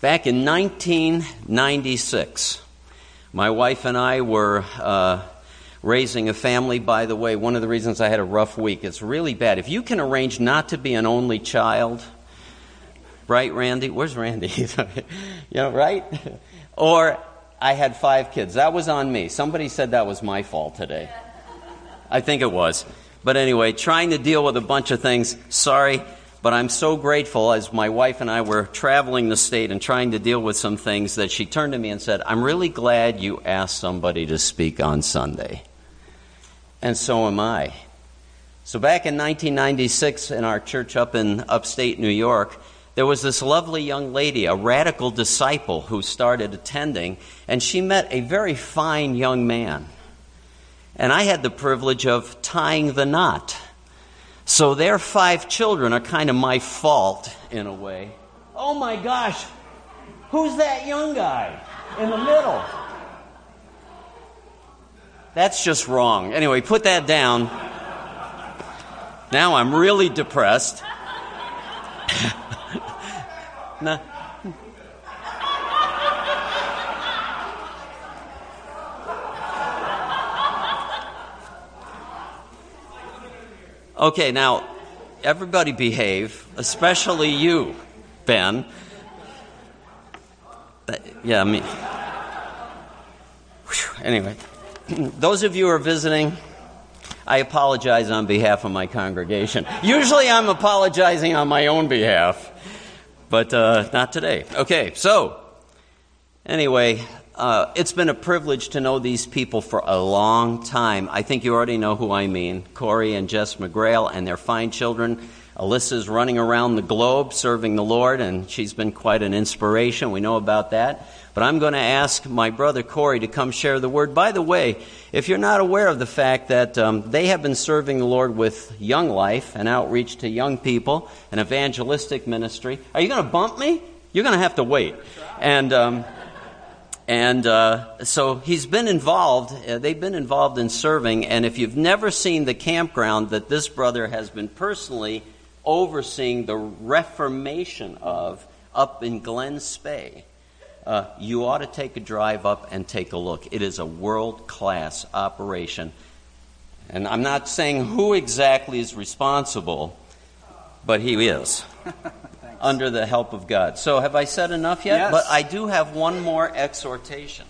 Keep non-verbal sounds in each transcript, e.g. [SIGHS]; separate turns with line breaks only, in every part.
Back in 1996, my wife and I were uh, raising a family. By the way, one of the reasons I had a rough week, it's really bad. If you can arrange not to be an only child, right, Randy? Where's Randy? [LAUGHS] you know, right? Or I had five kids. That was on me. Somebody said that was my fault today. I think it was. But anyway, trying to deal with a bunch of things. Sorry, but I'm so grateful as my wife and I were traveling the state and trying to deal with some things that she turned to me and said, I'm really glad you asked somebody to speak on Sunday. And so am I. So back in 1996 in our church up in upstate New York, there was this lovely young lady, a radical disciple who started attending, and she met a very fine young man. And I had the privilege of tying the knot. So their five children are kind of my fault in a way. Oh my gosh, who's that young guy in the middle? That's just wrong. Anyway, put that down. Now I'm really depressed. [LAUGHS] No. Okay, now, everybody behave, especially you, Ben. Yeah, I mean. Anyway, [CLEARS THROAT] those of you who are visiting, I apologize on behalf of my congregation. Usually I'm apologizing on my own behalf but uh, not today. Okay, so anyway, uh, it's been a privilege to know these people for a long time. I think you already know who I mean Corey and Jess McGrail and their fine children. Alyssa's running around the globe serving the Lord, and she's been quite an inspiration. We know about that. But I'm going to ask my brother Corey to come share the word. By the way, if you're not aware of the fact that um, they have been serving the Lord with Young Life and outreach to young people, an evangelistic ministry, are you going to bump me? You're going to have to wait. And. Um, and uh, so he's been involved, uh, they've been involved in serving. And if you've never seen the campground that this brother has been personally overseeing the reformation of up in Glen Spey, uh, you ought to take a drive up and take a look. It is a world class operation. And I'm not saying who exactly is responsible, but he is. [LAUGHS] under the help of God. So, have I said enough yet?
Yes.
But I do have one more exhortation.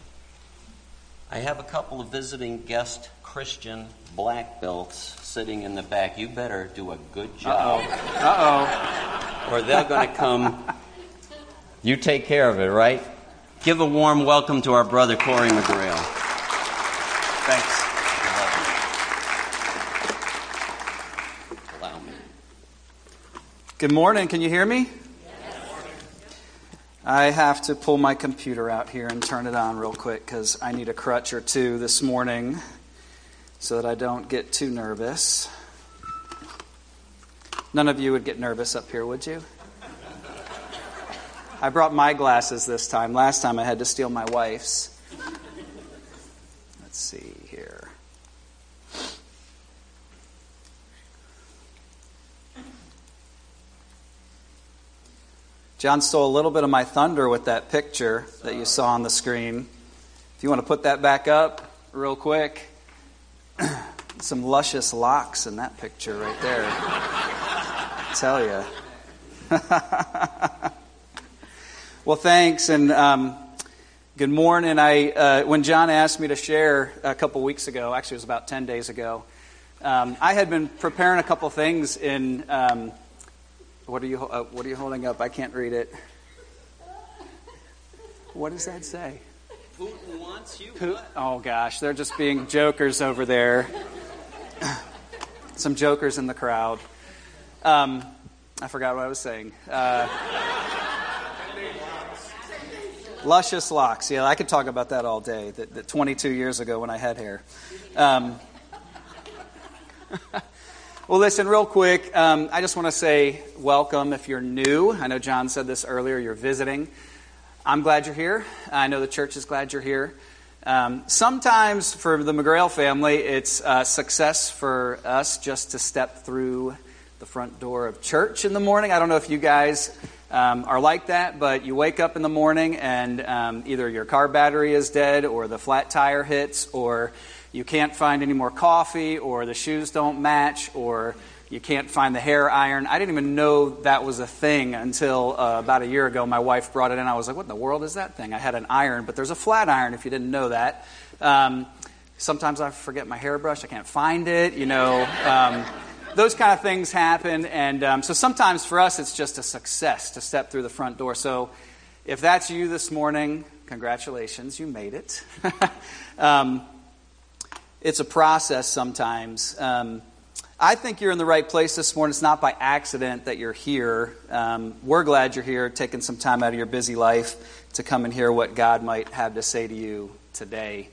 I have a couple of visiting guest Christian black belts sitting in the back. You better do a good job.
Uh oh.
Or they're going to come. You take care of it, right? Give a warm welcome to our brother Corey McGrail.
Thanks.
Allow me.
Good morning. Can you hear me? I have to pull my computer out here and turn it on real quick because I need a crutch or two this morning so that I don't get too nervous. None of you would get nervous up here, would you? I brought my glasses this time. Last time I had to steal my wife's. Let's see here. John stole a little bit of my thunder with that picture that you saw on the screen. If you want to put that back up real quick, [CLEARS THROAT] some luscious locks in that picture right there. Tell you. [LAUGHS] well, thanks, and um, good morning. I uh, when John asked me to share a couple weeks ago, actually it was about ten days ago, um, I had been preparing a couple things in. Um, what are you uh, What are you holding up? I can't read it. What does that say?
Putin wants you.
Who- Oh gosh, they're just being jokers over there. Some jokers in the crowd. Um, I forgot what I was saying. Uh, luscious locks. Yeah, I could talk about that all day. That, that 22 years ago when I had hair. Um, well, listen, real quick. Um, I just want to say welcome if you're new. I know John said this earlier. You're visiting. I'm glad you're here. I know the church is glad you're here. Um, sometimes for the McGrail family, it's uh, success for us just to step through the front door of church in the morning. I don't know if you guys um, are like that, but you wake up in the morning and um, either your car battery is dead, or the flat tire hits, or you can't find any more coffee, or the shoes don't match, or you can't find the hair iron. I didn't even know that was a thing until uh, about a year ago. My wife brought it in. I was like, what in the world is that thing? I had an iron, but there's a flat iron if you didn't know that. Um, sometimes I forget my hairbrush. I can't find it, you know. Um, those kind of things happen. And um, so sometimes for us, it's just a success to step through the front door. So if that's you this morning, congratulations, you made it. [LAUGHS] it's a process sometimes. Um, I think you're in the right place this morning. It's not by accident that you're here. Um, we're glad you're here, taking some time out of your busy life to come and hear what God might have to say to you today.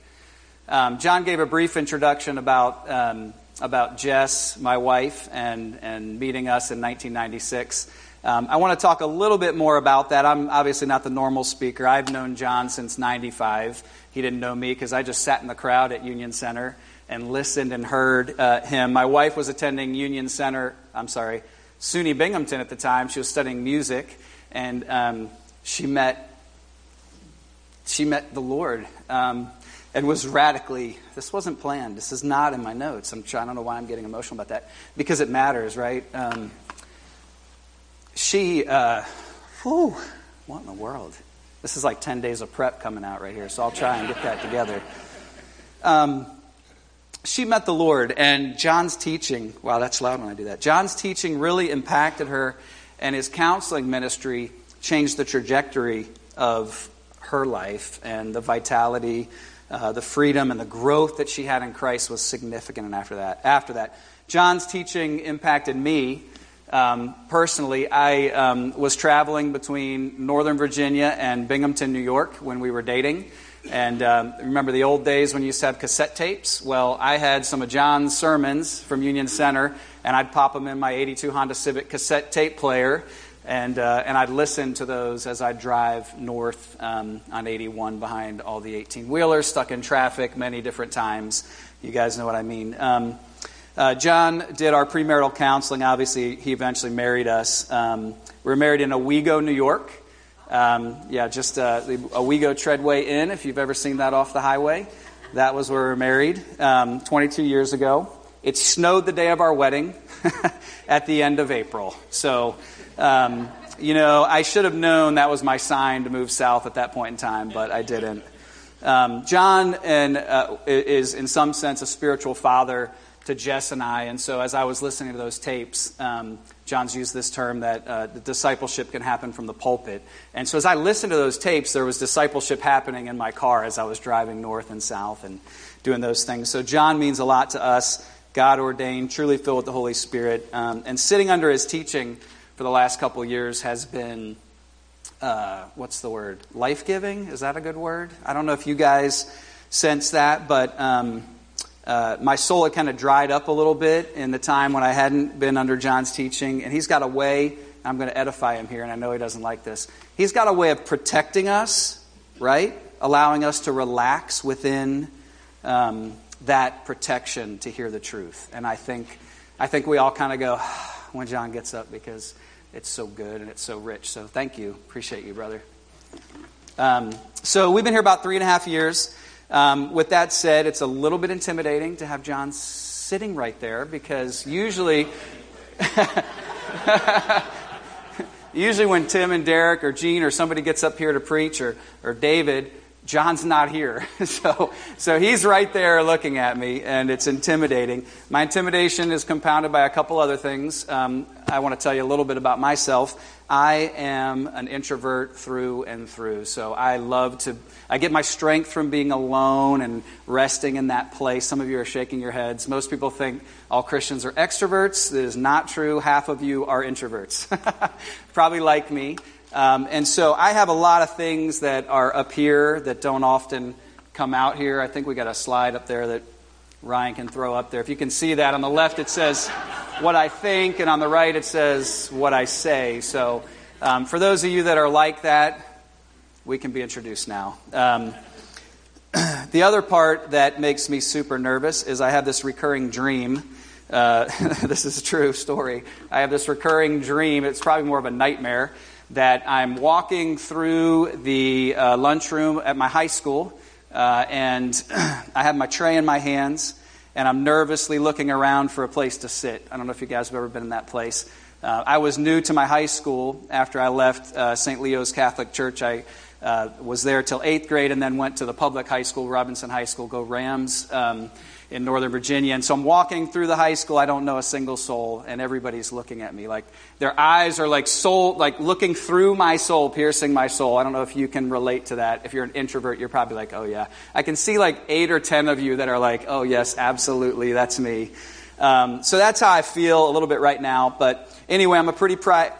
Um, John gave a brief introduction about um, about Jess, my wife, and, and meeting us in 1996. Um, I want to talk a little bit more about that. I'm obviously not the normal speaker. I've known John since 95. He didn't know me because I just sat in the crowd at Union Center and listened and heard uh, him. My wife was attending Union Center, I'm sorry, SUNY Binghamton at the time. She was studying music, and um, she met she met the Lord. Um, and was radically, this wasn't planned. This is not in my notes. I'm trying, I don't know why I'm getting emotional about that. Because it matters, right? Um, she, uh, whew, what in the world? This is like 10 days of prep coming out right here, so I'll try and get that together. Um, she met the Lord, and John's teaching, wow, that's loud when I do that. John's teaching really impacted her, and his counseling ministry changed the trajectory of her life and the vitality uh, the freedom and the growth that she had in Christ was significant. And after that, after that, John's teaching impacted me um, personally. I um, was traveling between Northern Virginia and Binghamton, New York, when we were dating. And um, remember the old days when you used to have cassette tapes? Well, I had some of John's sermons from Union Center, and I'd pop them in my 82 Honda Civic cassette tape player and, uh, and I'd listen to those as I'd drive north um, on 81 behind all the 18 wheelers, stuck in traffic many different times. You guys know what I mean. Um, uh, John did our premarital counseling. Obviously, he eventually married us. Um, we were married in Owego, New York. Um, yeah, just uh, Owego Treadway Inn, if you've ever seen that off the highway. That was where we were married um, 22 years ago. It snowed the day of our wedding [LAUGHS] at the end of April. So um, you know, I should have known that was my sign to move south at that point in time, but I didn't. Um, John and, uh, is, in some sense, a spiritual father to Jess and I. And so, as I was listening to those tapes, um, John's used this term that uh, discipleship can happen from the pulpit. And so, as I listened to those tapes, there was discipleship happening in my car as I was driving north and south and doing those things. So, John means a lot to us. God ordained, truly filled with the Holy Spirit. Um, and sitting under his teaching, for the last couple years has been uh, what's the word? Life giving? Is that a good word? I don't know if you guys sense that, but um, uh, my soul had kind of dried up a little bit in the time when I hadn't been under John's teaching. And he's got a way, I'm going to edify him here, and I know he doesn't like this. He's got a way of protecting us, right? Allowing us to relax within um, that protection to hear the truth. And I think, I think we all kind of go [SIGHS] when John gets up because it's so good and it's so rich. So thank you. Appreciate you, brother. Um, so we've been here about three and a half years. Um, with that said, it's a little bit intimidating to have John sitting right there because usually. [LAUGHS] usually when Tim and Derek or Gene or somebody gets up here to preach or, or David, John's not here. [LAUGHS] so, so he's right there looking at me, and it's intimidating. My intimidation is compounded by a couple other things. Um, I want to tell you a little bit about myself. I am an introvert through and through. So I love to, I get my strength from being alone and resting in that place. Some of you are shaking your heads. Most people think all Christians are extroverts. That is not true. Half of you are introverts. [LAUGHS] Probably like me. Um, and so I have a lot of things that are up here that don't often come out here. I think we got a slide up there that Ryan can throw up there. If you can see that, on the left it says what I think, and on the right it says what I say. So um, for those of you that are like that, we can be introduced now. Um, [CLEARS THROAT] the other part that makes me super nervous is I have this recurring dream. Uh, [LAUGHS] this is a true story. I have this recurring dream. It's probably more of a nightmare that I'm walking through the uh, lunchroom at my high school, uh, and [CLEARS THROAT] I have my tray in my hands, and I'm nervously looking around for a place to sit. I don't know if you guys have ever been in that place. Uh, I was new to my high school after I left uh, St. Leo's Catholic Church. I uh, was there till eighth grade and then went to the public high school, Robinson High School, go Rams. Um, in Northern Virginia. And so I'm walking through the high school. I don't know a single soul, and everybody's looking at me. Like their eyes are like soul, like looking through my soul, piercing my soul. I don't know if you can relate to that. If you're an introvert, you're probably like, oh yeah. I can see like eight or ten of you that are like, oh yes, absolutely, that's me. Um, so that's how I feel a little bit right now. But anyway, I'm a pretty pri-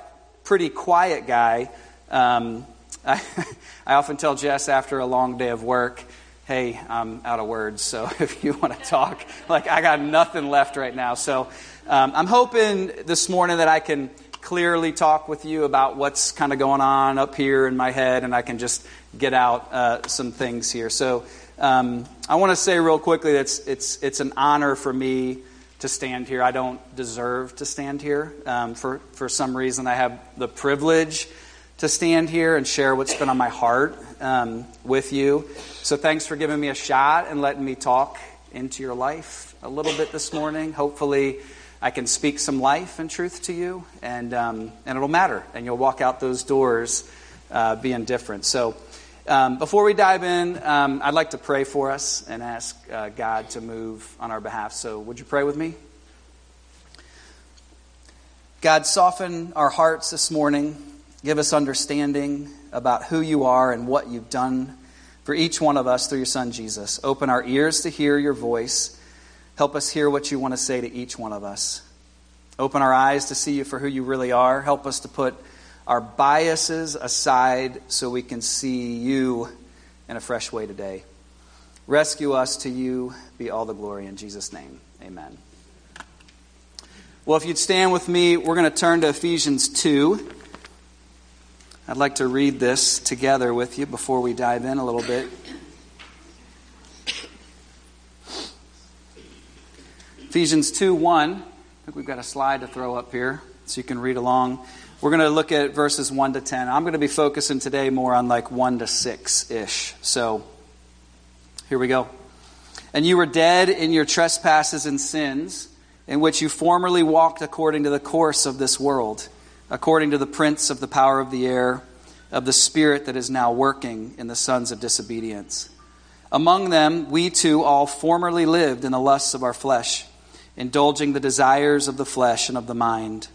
pretty quiet guy. Um, I, [LAUGHS] I often tell Jess after a long day of work hey, I'm out of words, so [LAUGHS] if you want to talk, like I got nothing left right now. So um, I'm hoping this morning that I can clearly talk with you about what's kind of going on up here in my head, and I can just get out uh, some things here. So um, I want to say real quickly that it's, it's, it's an honor for me to stand here. I don't deserve to stand here. Um, for, for some reason, I have the privilege to stand here and share what's been on my heart um, with you. So thanks for giving me a shot and letting me talk into your life a little bit this morning. Hopefully, I can speak some life and truth to you, and, um, and it'll matter, and you'll walk out those doors uh, being different. So, um, before we dive in, um, I'd like to pray for us and ask uh, God to move on our behalf. So, would you pray with me? God, soften our hearts this morning. Give us understanding about who you are and what you've done for each one of us through your Son, Jesus. Open our ears to hear your voice. Help us hear what you want to say to each one of us. Open our eyes to see you for who you really are. Help us to put our biases aside so we can see you in a fresh way today. Rescue us to you. Be all the glory in Jesus' name. Amen. Well, if you'd stand with me, we're going to turn to Ephesians 2. I'd like to read this together with you before we dive in a little bit. Ephesians 2 1. I think we've got a slide to throw up here so you can read along. We're going to look at verses 1 to 10. I'm going to be focusing today more on like 1 to 6 ish. So here we go. And you were dead in your trespasses and sins, in which you formerly walked according to the course of this world according to the prince of the power of the air, of the spirit that is now working in the sons of disobedience. Among them, we too all formerly lived in the lusts of our flesh, indulging the desires of the flesh and of the mind,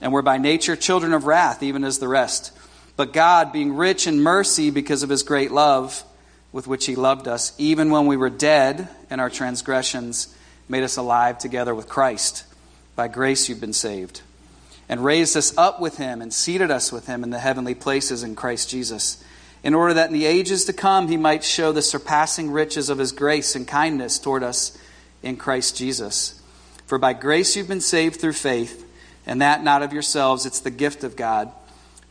and were by nature children of wrath, even as the rest. But God, being rich in mercy because of his great love with which he loved us, even when we were dead in our transgressions, made us alive together with Christ. By grace you've been saved and raised us up with him and seated us with him in the heavenly places in Christ Jesus, in order that in the ages to come he might show the surpassing riches of his grace and kindness toward us in Christ Jesus. For by grace you've been saved through faith, and that not of yourselves, it's the gift of God,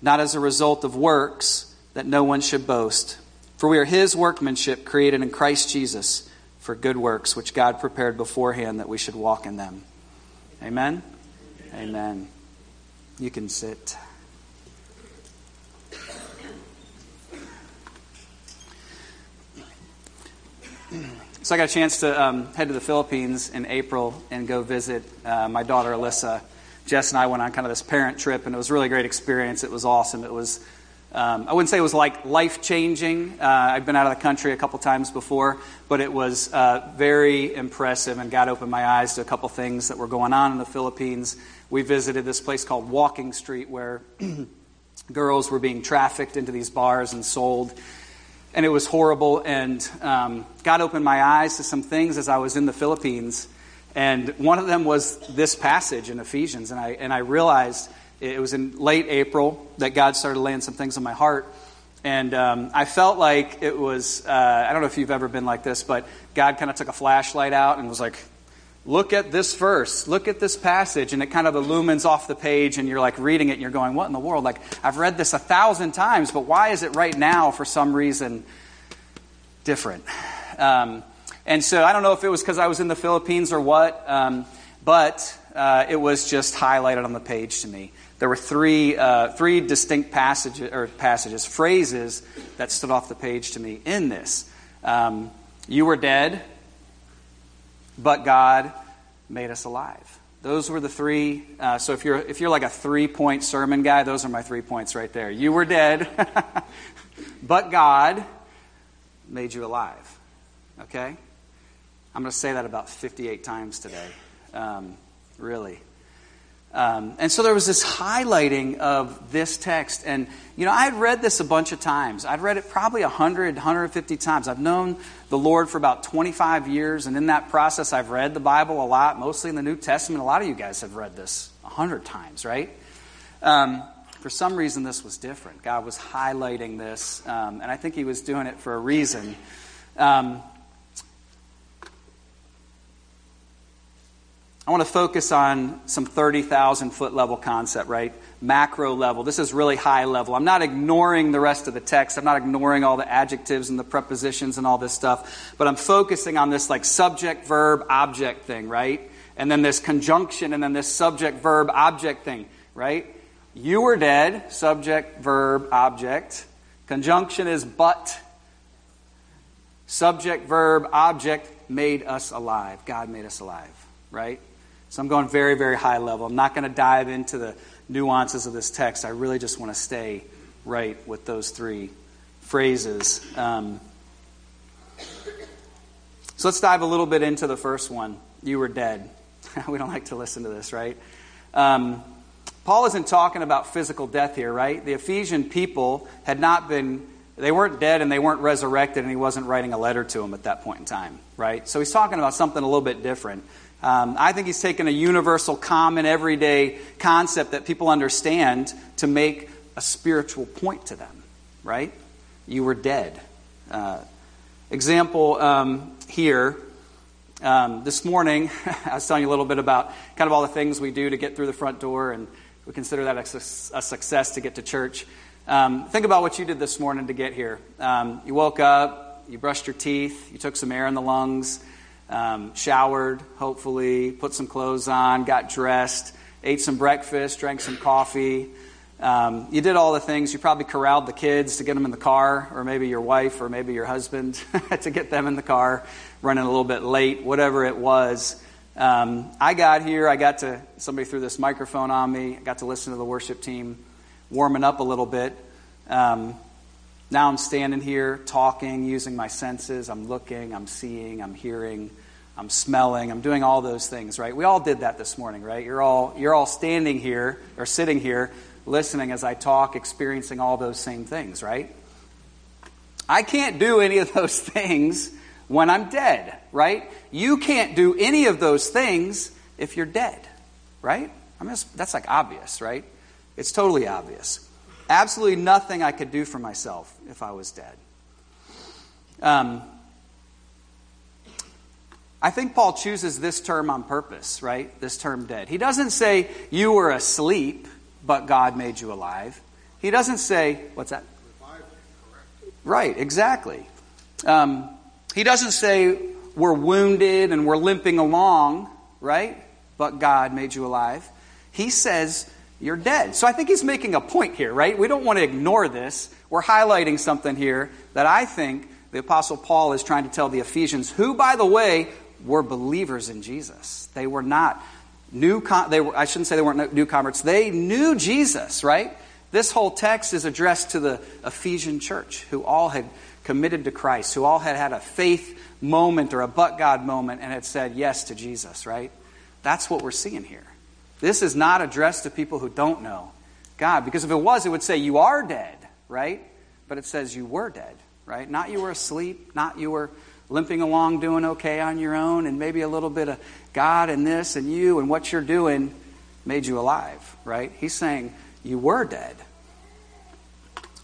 not as a result of works, that no one should boast. For we are his workmanship, created in Christ Jesus for good works, which God prepared beforehand that we should walk in them. Amen. Amen. You can sit. So I got a chance to um, head to the Philippines in April and go visit uh, my daughter Alyssa. Jess and I went on kind of this parent trip, and it was a really great experience. It was awesome. It was um, I wouldn't say it was like life changing. Uh, I've been out of the country a couple times before, but it was uh, very impressive, and God opened my eyes to a couple things that were going on in the Philippines we visited this place called Walking Street where [CLEARS THROAT] girls were being trafficked into these bars and sold. And it was horrible. And um, God opened my eyes to some things as I was in the Philippines. And one of them was this passage in Ephesians. And I, and I realized it was in late April that God started laying some things on my heart. And um, I felt like it was, uh, I don't know if you've ever been like this, but God kind of took a flashlight out and was like, look at this verse, look at this passage, and it kind of illumines off the page, and you're like reading it, and you're going, What in the world? Like, I've read this a thousand times, but why is it right now, for some reason, different? Um, and so I don't know if it was because I was in the Philippines or what, um, but uh, it was just highlighted on the page to me. there were three, uh, three distinct passages, or passages, phrases that stood off the page to me in this. Um, you were dead, but God made us alive. Those were the three. Uh, so if you're if you're like a three point sermon guy, those are my three points right there. You were dead, [LAUGHS] but God made you alive. Okay, I'm going to say that about 58 times today. Um, really. Um, and so there was this highlighting of this text. And, you know, I had read this a bunch of times. I'd read it probably 100, 150 times. I've known the Lord for about 25 years. And in that process, I've read the Bible a lot, mostly in the New Testament. A lot of you guys have read this 100 times, right? Um, for some reason, this was different. God was highlighting this. Um, and I think He was doing it for a reason. Um, I want to focus on some 30,000 foot level concept, right? Macro level. This is really high level. I'm not ignoring the rest of the text. I'm not ignoring all the adjectives and the prepositions and all this stuff, but I'm focusing on this like subject, verb, object thing, right? And then this conjunction and then this subject, verb, object thing, right? You were dead, subject, verb, object. Conjunction is but. Subject, verb, object made us alive. God made us alive, right? So I'm going very, very high level. I'm not going to dive into the nuances of this text. I really just want to stay right with those three phrases. Um, so let's dive a little bit into the first one. You were dead. [LAUGHS] we don't like to listen to this, right? Um, Paul isn't talking about physical death here, right? The Ephesian people had not been, they weren't dead and they weren't resurrected, and he wasn't writing a letter to them at that point in time, right? So he's talking about something a little bit different. Um, I think he's taken a universal, common, everyday concept that people understand to make a spiritual point to them, right? You were dead. Uh, example um, here. Um, this morning, [LAUGHS] I was telling you a little bit about kind of all the things we do to get through the front door, and we consider that a, a success to get to church. Um, think about what you did this morning to get here. Um, you woke up, you brushed your teeth, you took some air in the lungs, um, showered, hopefully, put some clothes on, got dressed, ate some breakfast, drank some coffee. Um, you did all the things. You probably corralled the kids to get them in the car, or maybe your wife, or maybe your husband [LAUGHS] to get them in the car, running a little bit late, whatever it was. Um, I got here, I got to, somebody threw this microphone on me, I got to listen to the worship team warming up a little bit. Um, now I'm standing here talking, using my senses. I'm looking, I'm seeing, I'm hearing, I'm smelling, I'm doing all those things, right? We all did that this morning, right? You're all, you're all standing here or sitting here listening as I talk, experiencing all those same things, right? I can't do any of those [LAUGHS] things when I'm dead, right? You can't do any of those things if you're dead, right? I mean, that's like obvious, right? It's totally obvious absolutely nothing I could do for myself if I was dead. Um, I think Paul chooses this term on purpose, right? This term dead. He doesn't say you were asleep, but God made you alive. He doesn't say, what's that? Right, exactly. Um, he doesn't say we're wounded and we're limping along, right? But God made you alive. He says you're dead. So I think he's making a point here, right? We don't want to ignore this. We're highlighting something here that I think the Apostle Paul is trying to tell the Ephesians, who, by the way, were believers in Jesus. They were not new, they were, I shouldn't say they weren't new converts. They knew Jesus, right? This whole text is addressed to the Ephesian church, who all had committed to Christ, who all had had a faith moment or a but God moment and had said yes to Jesus, right? That's what we're seeing here. This is not addressed to people who don't know God, because if it was, it would say you are dead, right? But it says you were dead, right? Not you were asleep, not you were limping along doing okay on your own, and maybe a little bit of God and this and you and what you're doing made you alive, right? He's saying you were dead.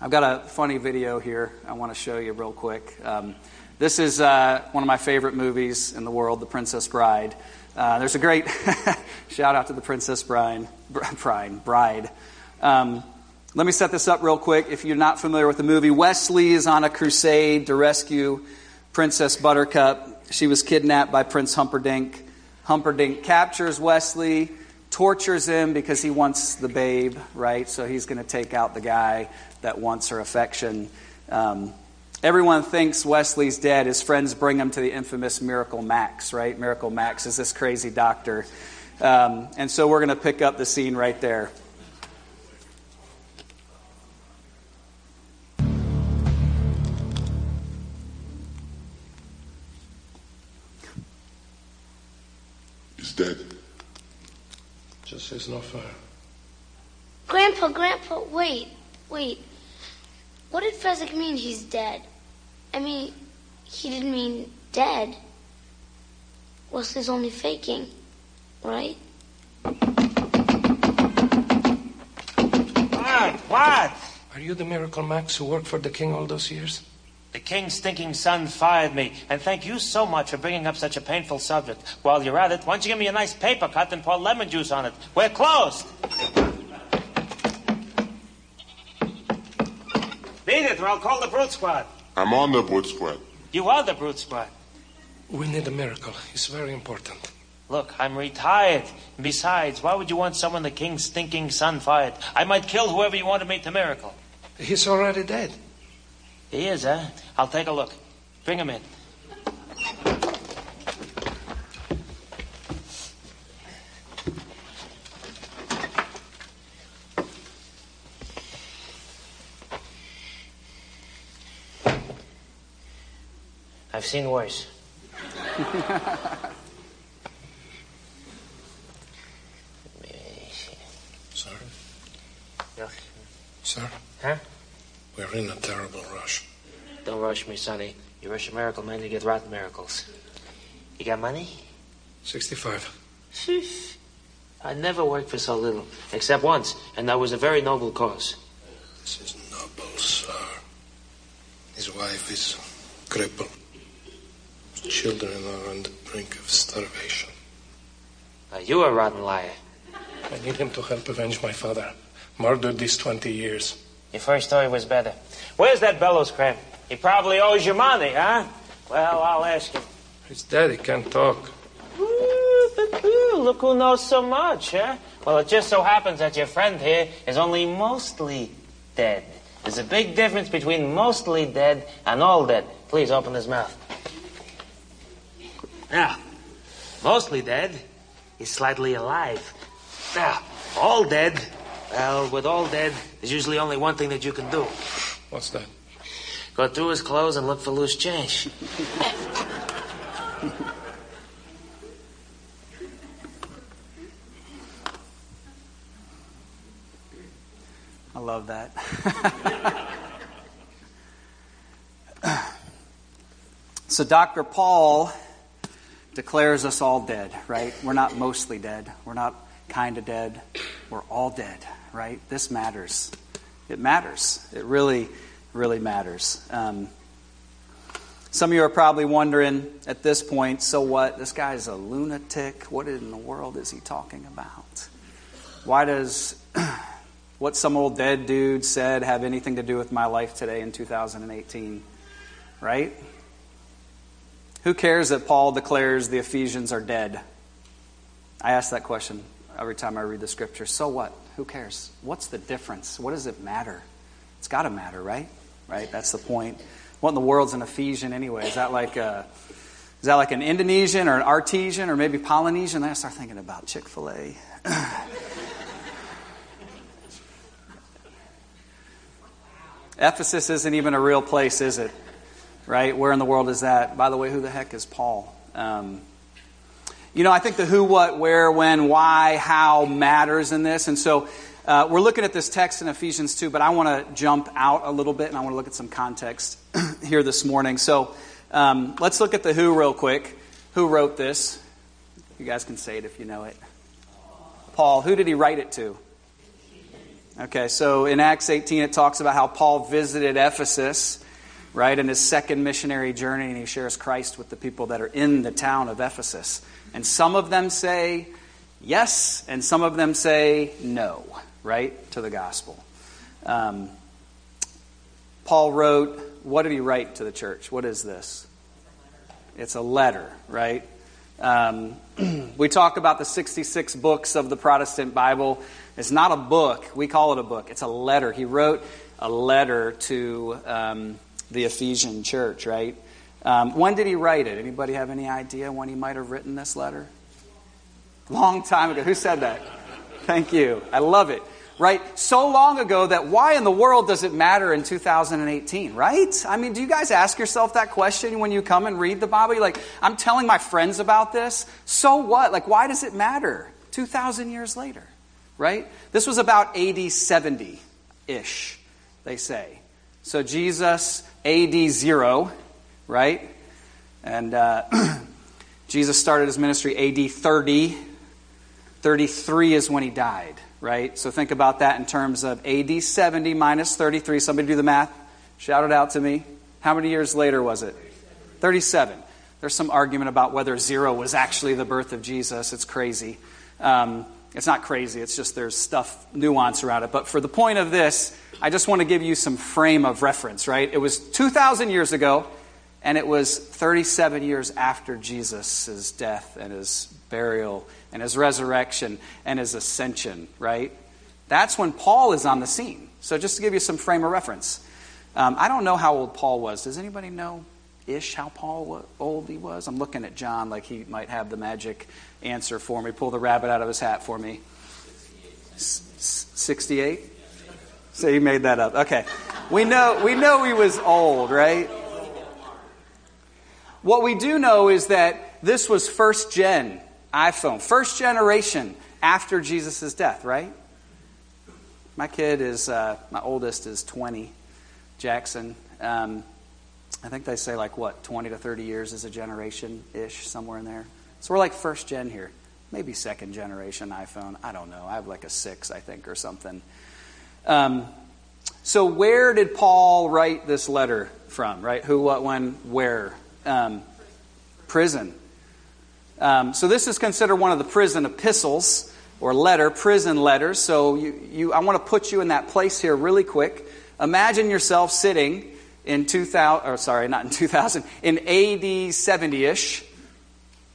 I've got a funny video here I want to show you real quick. Um, this is uh, one of my favorite movies in the world, The Princess Bride. Uh, there's a great [LAUGHS] shout out to the Princess Bride. Bride. bride. Um, let me set this up real quick. If you're not familiar with the movie, Westley is on a crusade to rescue Princess Buttercup. She was kidnapped by Prince Humperdinck. Humperdinck captures Westley, tortures him because he wants the babe, right? So he's going to take out the guy that wants her affection. Um, everyone thinks Westley's dead. His friends bring him to the infamous Miracle Max, right? Miracle Max is this crazy doctor. Um, and so we're going to pick up the scene right there.
Dead.
Just is no fair.
Grandpa, Grandpa, wait, wait. What did Fezzik mean he's dead? I mean, he didn't mean dead. Was Westley's only faking, right?
What? What?
Are you the Miracle Max who worked for the king all those years?
The king's stinking son fired me, and thank you so much for bringing up such a painful subject. While you're at it, why don't you give me a nice paper cut and pour lemon juice on it? We're closed. Beat it, or I'll call the brute squad.
I'm on the brute squad.
You are the brute squad.
We need a miracle. It's very important.
Look, I'm retired. And besides, why would you want someone the king's stinking son fired? I might kill whoever you want to make the miracle.
He's already dead.
He is, huh? I'll take a look. Bring him in. I've seen worse. [LAUGHS]
Sir?
Look.
Sir?
Huh?
We're in a terrible rush.
Don't rush me, Sonny. You rush a miracle, man, you get rotten miracles. You got money?
65.
I never worked for so little, except once, and that was a very noble cause.
This is noble, sir. His wife is crippled. His children are on the brink of starvation.
Now, you a rotten liar.
I need him to help avenge my father. Murdered these 20 years.
Your first story was better. Where's that bellows cramp? He probably owes you money, huh? Well, I'll ask him.
He's dead. He can't talk.
Ooh, ooh, look who knows so much, huh? Well, it just so happens that your friend here is only mostly dead. There's a big difference between mostly dead and all dead. Please open his mouth. Now, mostly dead is slightly alive. Now, all dead, well, with all dead, there's usually only one thing that you can do.
What's that?
Go through his clothes and look for loose change.
I love that. [LAUGHS] so, Dr. Paul declares us all dead, right? We're not mostly dead. We're not kind of dead. We're all dead, right? This matters. It matters. It really, really matters. Um, some of you are probably wondering at this point so what? This guy's a lunatic. What in the world is he talking about? Why does [CLEARS THROAT] what some old dead dude said have anything to do with my life today in 2018? Right? Who cares that Paul declares the Ephesians are dead? I ask that question every time I read the scripture. So what? Who cares? What's the difference? What does it matter? It's got to matter, right? Right? That's the point. What in the world's an Ephesian anyway? Is that like a, is that like an Indonesian or an Artesian or maybe Polynesian? Then I start thinking about Chick Fil A. [CLEARS THROAT] Ephesus isn't even a real place, is it? Right? Where in the world is that? By the way, who the heck is Paul? Um, you know, I think the who, what, where, when, why, how matters in this. And so uh, we're looking at this text in Ephesians 2, but I want to jump out a little bit and I want to look at some context [CLEARS THROAT] here this morning. So um, let's look at the who real quick. Who wrote this? You guys can say it if you know it. Paul. Who did he write it to? Okay, so in Acts 18, it talks about how Paul visited Ephesus, right, in his second missionary journey, and he shares Christ with the people that are in the town of Ephesus. And some of them say yes, and some of them say no, right, to the gospel. Um, Paul wrote, what did he write to the church? What is this? It's a letter, right? Um, [CLEARS THROAT] we talk about the 66 books of the Protestant Bible. It's not a book. We call it a book. It's a letter. He wrote a letter to um, the Ephesian church, right? Um, when did he write it? Anybody have any idea when he might have written this letter? Long time ago. Who said that? Thank you. I love it. Right? So long ago that why in the world does it matter in 2018, right? I mean, do you guys ask yourself that question when you come and read the Bible? You're like, I'm telling my friends about this. So what? Like, why does it matter 2,000 years later, right? This was about AD 70 ish, they say. So Jesus, AD 0, right? And uh, [CLEARS THROAT] Jesus started his ministry AD 30. 33 is when he died, right? So think about that in terms of AD 70 minus 33. Somebody do the math. Shout it out to me. How many years later was it? 37. There's some argument about whether zero was actually the birth of Jesus. It's crazy. Um, it's not crazy, it's just there's stuff, nuance around it. But for the point of this, I just want to give you some frame of reference, right? It was 2,000 years ago, and it was 37 years after Jesus' death and his burial and his resurrection and his ascension, right? That's when Paul is on the scene. So, just to give you some frame of reference, um, I don't know how old Paul was. Does anybody know ish how Paul old he was? I'm looking at John like he might have the magic answer for me. Pull the rabbit out of his hat for me. 68? So he made that up. Okay. We know, we know he was old, right? What we do know is that this was first gen iPhone, first generation after Jesus' death, right? My kid is, uh, my oldest is 20, Jackson. Um, I think they say like what, 20 to 30 years is a generation ish, somewhere in there. So we're like first gen here. Maybe second generation iPhone. I don't know. I have like a six, I think, or something. Um, so where did Paul write this letter from, right? Who, what, when, where? Um, prison. Um, so this is considered one of the prison epistles or letter, prison letters. So you, you, I want to put you in that place here really quick. Imagine yourself sitting in 2000, or sorry, not in [LAUGHS] 2000, in AD 70-ish,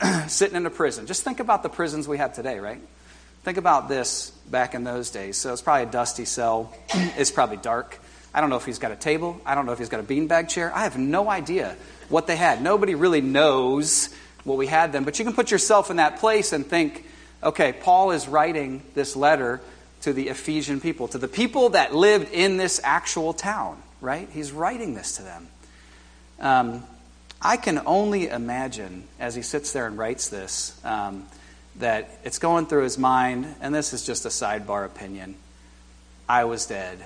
[CLEARS THROAT] sitting in a prison. Just think about the prisons we have today, right? Think about this back in those days. So it's probably a dusty cell. [CLEARS THROAT] it's probably dark. I don't know if he's got a table. I don't know if he's got a beanbag chair. I have no idea what they had. Nobody really knows what we had then. But you can put yourself in that place and think, okay, Paul is writing this letter to the Ephesian people, to the people that lived in this actual town, right? He's writing this to them. Um, I can only imagine as he sits there and writes this um, that it's going through his mind, and this is just a sidebar opinion. I was dead,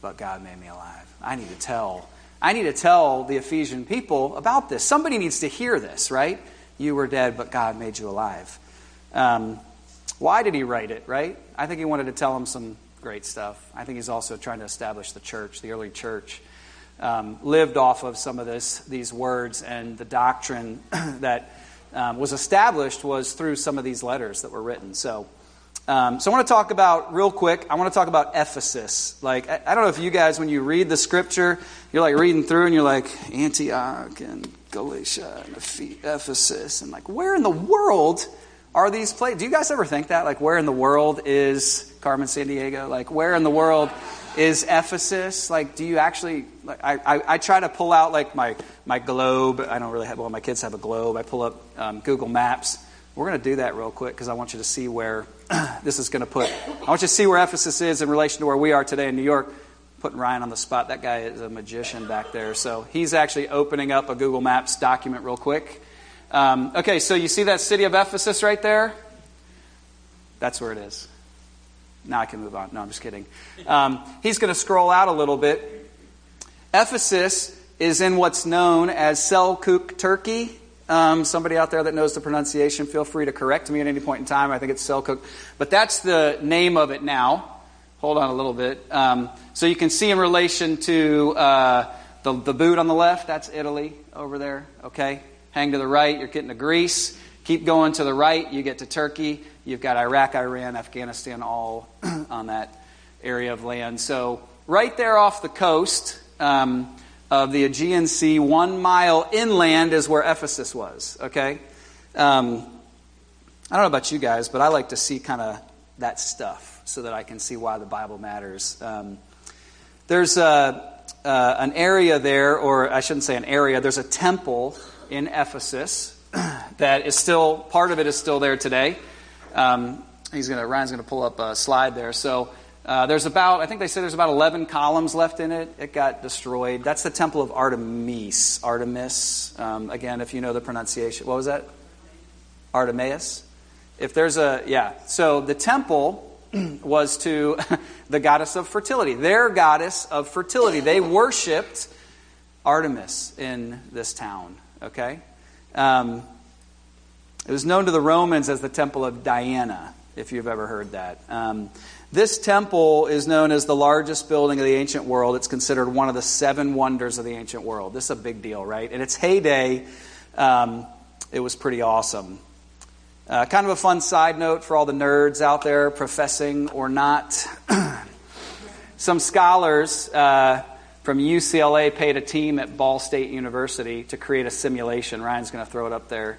but God made me alive. I need to tell. I need to tell the Ephesian people about this. Somebody needs to hear this, right? You were dead, but God made you alive. Um, why did he write it, right? I think he wanted to tell them some great stuff. I think he's also trying to establish the church, the early church. Um, lived off of some of this, these words, and the doctrine [CLEARS THROAT] that um, was established was through some of these letters that were written. So, um, so I want to talk about real quick. I want to talk about Ephesus. Like I, I, don't know if you guys, when you read the scripture, you're like reading through and you're like Antioch and Galatia and Ephesus. And like, where in the world are these places? Do you guys ever think that? Like, where in the world is Carmen Sandiego? Like, where in the world is Ephesus? Like, do you actually, like, I, I, I try to pull out like my, my globe. I don't really have, well, my kids have a globe. I pull up um, Google Maps. We're going to do that real quick because I want you to see where [CLEARS THROAT] this is going to put, I want you to see where Ephesus is in relation to where we are today in New York putting Ryan on the spot. That guy is a magician back there. So he's actually opening up a Google Maps document real quick. Um, okay, so you see that city of Ephesus right there? That's where it is. Now I can move on. No, I'm just kidding. Um, he's going to scroll out a little bit. Ephesus is in what's known as Selkuk, Turkey. Um, somebody out there that knows the pronunciation, feel free to correct me at any point in time. I think it's Selkuk. But that's the name of it now. Hold on a little bit. Um, so you can see in relation to uh, the, the boot on the left, that's Italy over there, okay? Hang to the right, you're getting to Greece. Keep going to the right, you get to Turkey. You've got Iraq, Iran, Afghanistan, all [CLEARS THROAT] on that area of land. So, right there off the coast um, of the Aegean Sea, one mile inland is where Ephesus was, okay? Um, I don't know about you guys, but I like to see kind of that stuff so that I can see why the Bible matters. Um, there's a, uh, an area there, or I shouldn't say an area, there's a temple in Ephesus [CLEARS THROAT] that is still, part of it is still there today. Um, he's gonna, Ryan's going to pull up a slide there. So uh, there's about, I think they said there's about 11 columns left in it. It got destroyed. That's the temple of Artemis. Artemis. Um, again, if you know the pronunciation. What was that? Artemis. If there's a, yeah. So the temple [CLEARS THROAT] was to [LAUGHS] the goddess of fertility, their goddess of fertility. They worshiped Artemis in this town, okay? Um, it was known to the Romans as the Temple of Diana, if you've ever heard that. Um, this temple is known as the largest building of the ancient world. It's considered one of the seven wonders of the ancient world. This is a big deal, right? In its heyday, um, it was pretty awesome. Uh, kind of a fun side note for all the nerds out there, professing or not. [CLEARS THROAT] Some scholars uh, from UCLA paid a team at Ball State University to create a simulation. Ryan's going to throw it up there.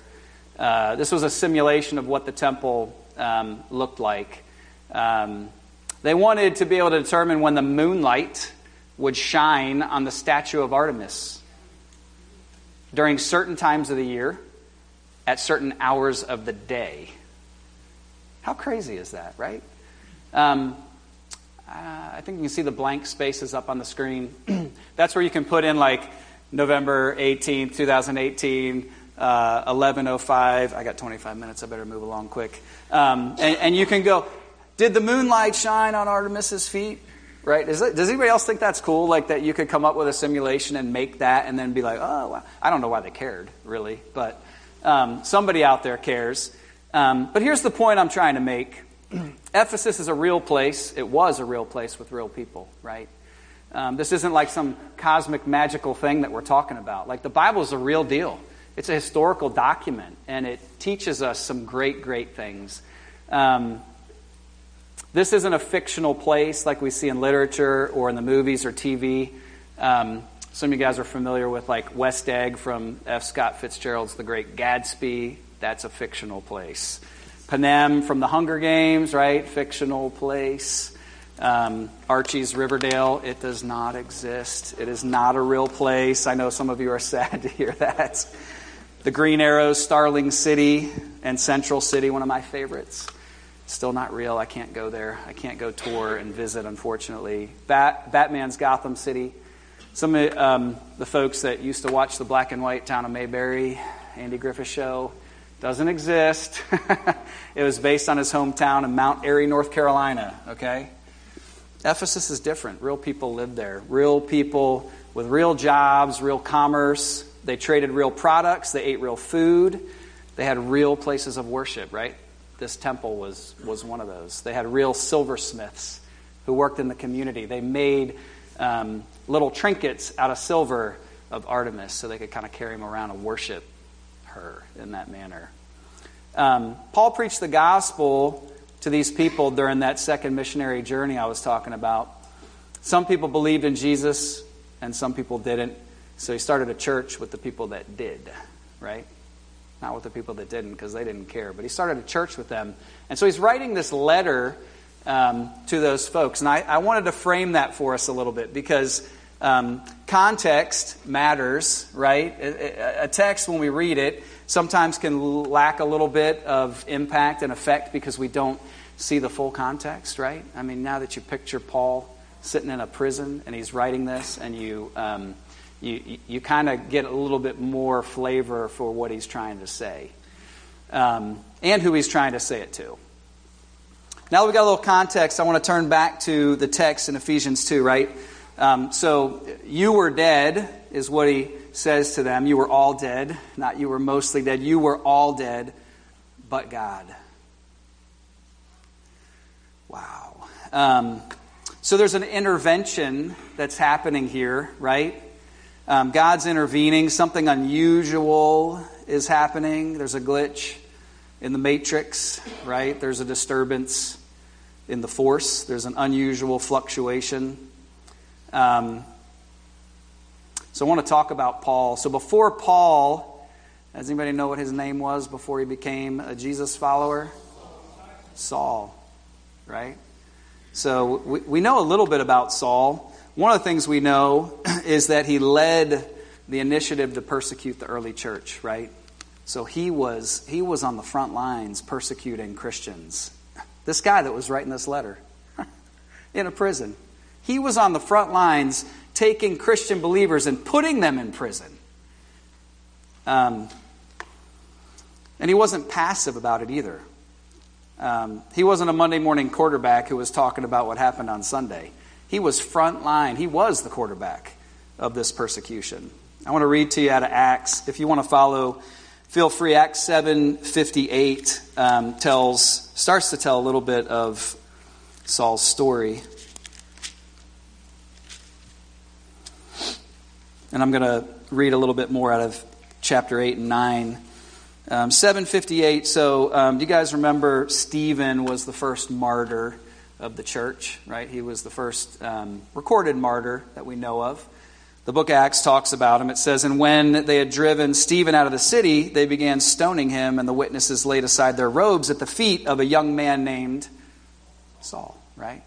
Uh, this was a simulation of what the temple um, looked like. Um, they wanted to be able to determine when the moonlight would shine on the statue of Artemis during certain times of the year at certain hours of the day. How crazy is that, right? Um, uh, I think you can see the blank spaces up on the screen. [CLEARS THROAT] That's where you can put in like November 18th, 2018, uh, 1105. I got 25 minutes. I better move along quick. Um, and, and, you can go, did the moonlight shine on Artemis's feet? Right? It, does anybody else think that's cool? Like that you could come up with a simulation and make that and then be like, oh, well, I don't know why they cared, really. But um, somebody out there cares. Um, but here's the point I'm trying to make [CLEARS THROAT] Ephesus is a real place. It was a real place with real people, right? Um, this isn't like some cosmic magical thing that we're talking about. Like the Bible is a real deal. It's a historical document, and it teaches us some great, great things. Um, this isn't a fictional place like we see in literature or in the movies or TV. Um, some of you guys are familiar with like West Egg from F. Scott Fitzgerald's The Great Gatsby. That's a fictional place. Panem from The Hunger Games, right? Fictional place. Um, Archie's Riverdale, it does not exist. It is not a real place. I know some of you are [LAUGHS] sad to hear that. The Green Arrows, Starling City, and Central City, one of my favorites. Still not real. I can't go there. I can't go tour and visit, unfortunately. Bat, Batman's Gotham City, some of um, the folks that used to watch the black and white Town of Mayberry, Andy Griffith show, doesn't exist. [LAUGHS] it was based on his hometown in Mount Airy, North Carolina, okay? Ephesus is different. Real people lived there. Real people with real jobs, real commerce. They traded real products. They ate real food. They had real places of worship, right? This temple was, was one of those. They had real silversmiths who worked in the community. They made um, little trinkets out of silver of Artemis so they could kind of carry them around and worship her in that manner. Um, Paul preached the gospel to these people during that second missionary journey I was talking about. Some people believed in Jesus and some people didn't. So he started a church with the people that did, right? Not with the people that didn't because they didn't care. But he started a church with them. And so he's writing this letter um, to those folks. And I, I wanted to frame that for us a little bit because um, context matters, right? A, a text, when we read it, sometimes can lack a little bit of impact and effect because we don't see the full context, right? I mean, now that you picture Paul sitting in a prison and he's writing this, and you um, you you kind of get a little bit more flavor for what he's trying to say, um, and who he's trying to say it to. Now that we've got a little context, I want to turn back to the text in Ephesians 2, right? Um, so, you were dead, is what he says to them. You were all dead. Not you were mostly dead. You were all dead, but God. Wow. Um, so, there's an intervention that's happening here, right? Um, God's intervening. Something unusual is happening. There's a glitch in the matrix, right? There's a disturbance in the force. There's an unusual fluctuation. Um, so I want to talk about Paul. So before Paul Does anybody know what his name was before he became a Jesus follower? Saul, right? So we, we know a little bit about Saul. One of the things we know [CLEARS THROAT] is that he led the initiative to persecute the early church, right? So he was, he was on the front lines persecuting Christians. This guy that was writing this letter [LAUGHS] in a prison, he was on the front lines taking Christian believers and putting them in prison. Um, and he wasn't passive about it either. Um, he wasn't a Monday morning quarterback who was talking about what happened on Sunday. He was front line. He was the quarterback of this persecution. I want to read to you out of Acts. If you want to follow, feel free. Acts 7:58 um, tells starts to tell a little bit of Saul's story. And I'm going to read a little bit more out of chapter 8 and 9. Um, 758. So, um, do you guys remember Stephen was the first martyr of the church, right? He was the first um, recorded martyr that we know of. The book of Acts talks about him. It says, And when they had driven Stephen out of the city, they began stoning him, and the witnesses laid aside their robes at the feet of a young man named Saul, right?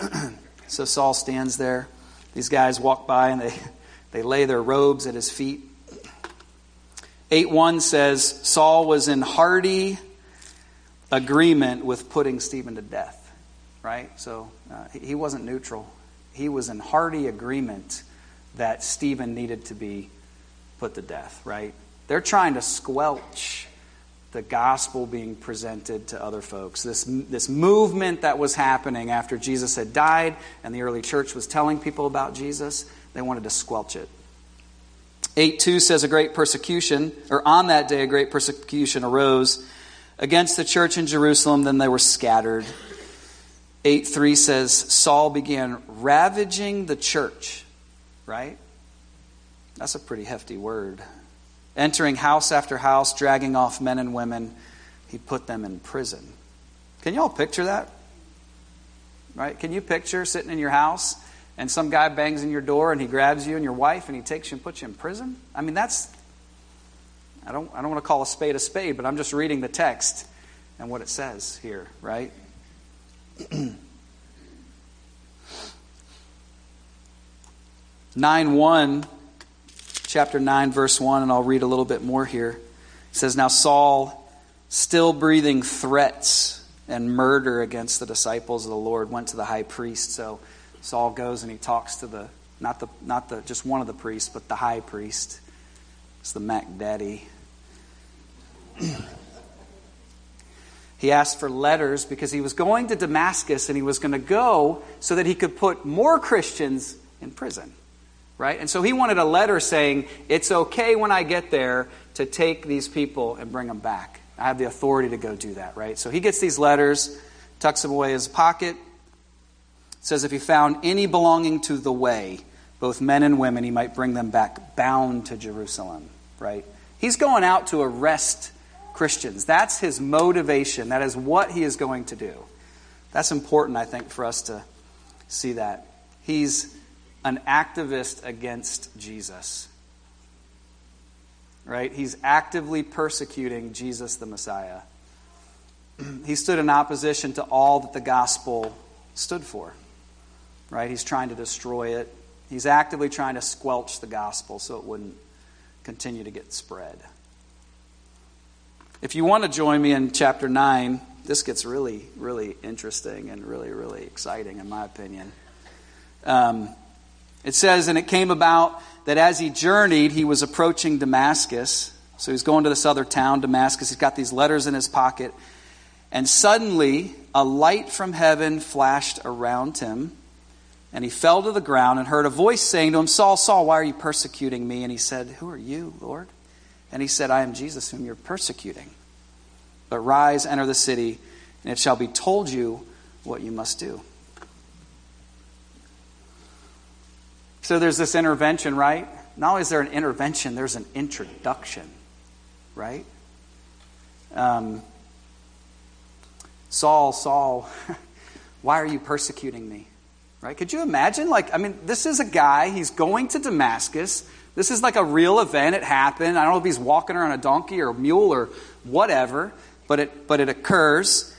[CLEARS THROAT] so Saul stands there. These guys walk by and they, [LAUGHS] they lay their robes at his feet. 8 1 says, Saul was in hearty agreement with putting Stephen to death, right? So uh, he wasn't neutral. He was in hearty agreement that Stephen needed to be put to death, right? They're trying to squelch the gospel being presented to other folks. This, this movement that was happening after Jesus had died and the early church was telling people about Jesus, they wanted to squelch it. 8 2 says, A great persecution, or on that day, a great persecution arose against the church in Jerusalem, then they were scattered. 8 3 says, Saul began ravaging the church right? That's a pretty hefty word. Entering house after house, dragging off men and women, he put them in prison. Can you all picture that? Right? Can you picture sitting in your house and some guy bangs in your door and he grabs you and your wife and he takes you and puts you in prison? I mean, that's. I don't, I don't want to call a spade a spade, but I'm just reading the text and what it says here, right? [CLEARS THROAT] 9 1, chapter 9, verse 1, and I'll read a little bit more here. It says, Now Saul, still breathing threats and murder against the disciples of the Lord, went to the high priest. So Saul goes and he talks to the, not the, not the, just one of the priests, but the high priest. It's the Mac Daddy. [CLEARS THROAT] he asked for letters because he was going to Damascus and he was going to go so that he could put more Christians in prison right? And so he wanted a letter saying, it's okay when I get there to take these people and bring them back. I have the authority to go do that, right? So he gets these letters, tucks them away in his pocket, says if he found any belonging to the way, both men and women, he might bring them back bound to Jerusalem, right? He's going out to arrest Christians. That's his motivation. That is what he is going to do. That's important, I think, for us to see that. He's an activist against Jesus. Right? He's actively persecuting Jesus the Messiah. [CLEARS THROAT] he stood in opposition to all that the gospel stood for. Right? He's trying to destroy it. He's actively trying to squelch the gospel so it wouldn't continue to get spread. If you want to join me in chapter 9, this gets really, really interesting and really, really exciting, in my opinion. Um, it says, And it came about that as he journeyed, he was approaching Damascus. So he's going to this other town, Damascus. He's got these letters in his pocket. And suddenly, a light from heaven flashed around him. And he fell to the ground and heard a voice saying to him, Saul, Saul, why are you persecuting me? And he said, Who are you, Lord? And he said, I am Jesus, whom you're persecuting. But rise, enter the city, and it shall be told you what you must do. So there's this intervention, right? Not only is there an intervention, there's an introduction, right? Um, Saul, Saul, [LAUGHS] why are you persecuting me? Right? Could you imagine? Like, I mean, this is a guy, he's going to Damascus. This is like a real event. It happened. I don't know if he's walking around a donkey or a mule or whatever, but it, but it occurs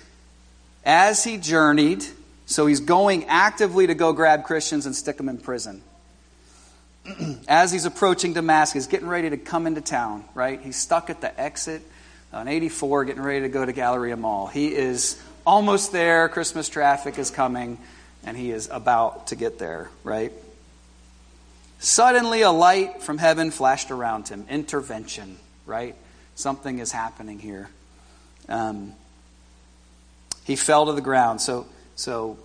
as he journeyed. So he's going actively to go grab Christians and stick them in prison. [CLEARS THROAT] as he's approaching Damascus, getting ready to come into town, right? He's stuck at the exit on 84, getting ready to go to Galleria Mall. He is almost there. Christmas traffic is coming, and he is about to get there, right? Suddenly, a light from heaven flashed around him. Intervention, right? Something is happening here. Um, he fell to the ground. So, so,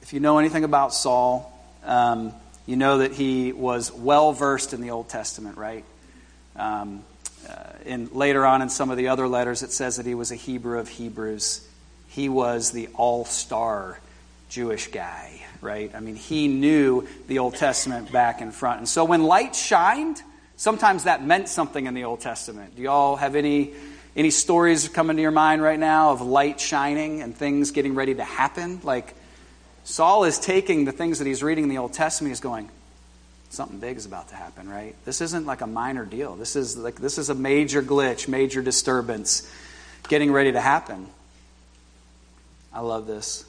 if you know anything about Saul, um, you know that he was well versed in the Old Testament, right? Um, uh, in later on in some of the other letters, it says that he was a Hebrew of Hebrews. He was the all-star Jewish guy right? I mean, he knew the Old Testament back and front. And so when light shined, sometimes that meant something in the Old Testament. Do y'all have any any stories coming to your mind right now of light shining and things getting ready to happen? Like Saul is taking the things that he's reading in the Old Testament, he's going, something big is about to happen, right? This isn't like a minor deal. This is like this is a major glitch, major disturbance getting ready to happen. I love this.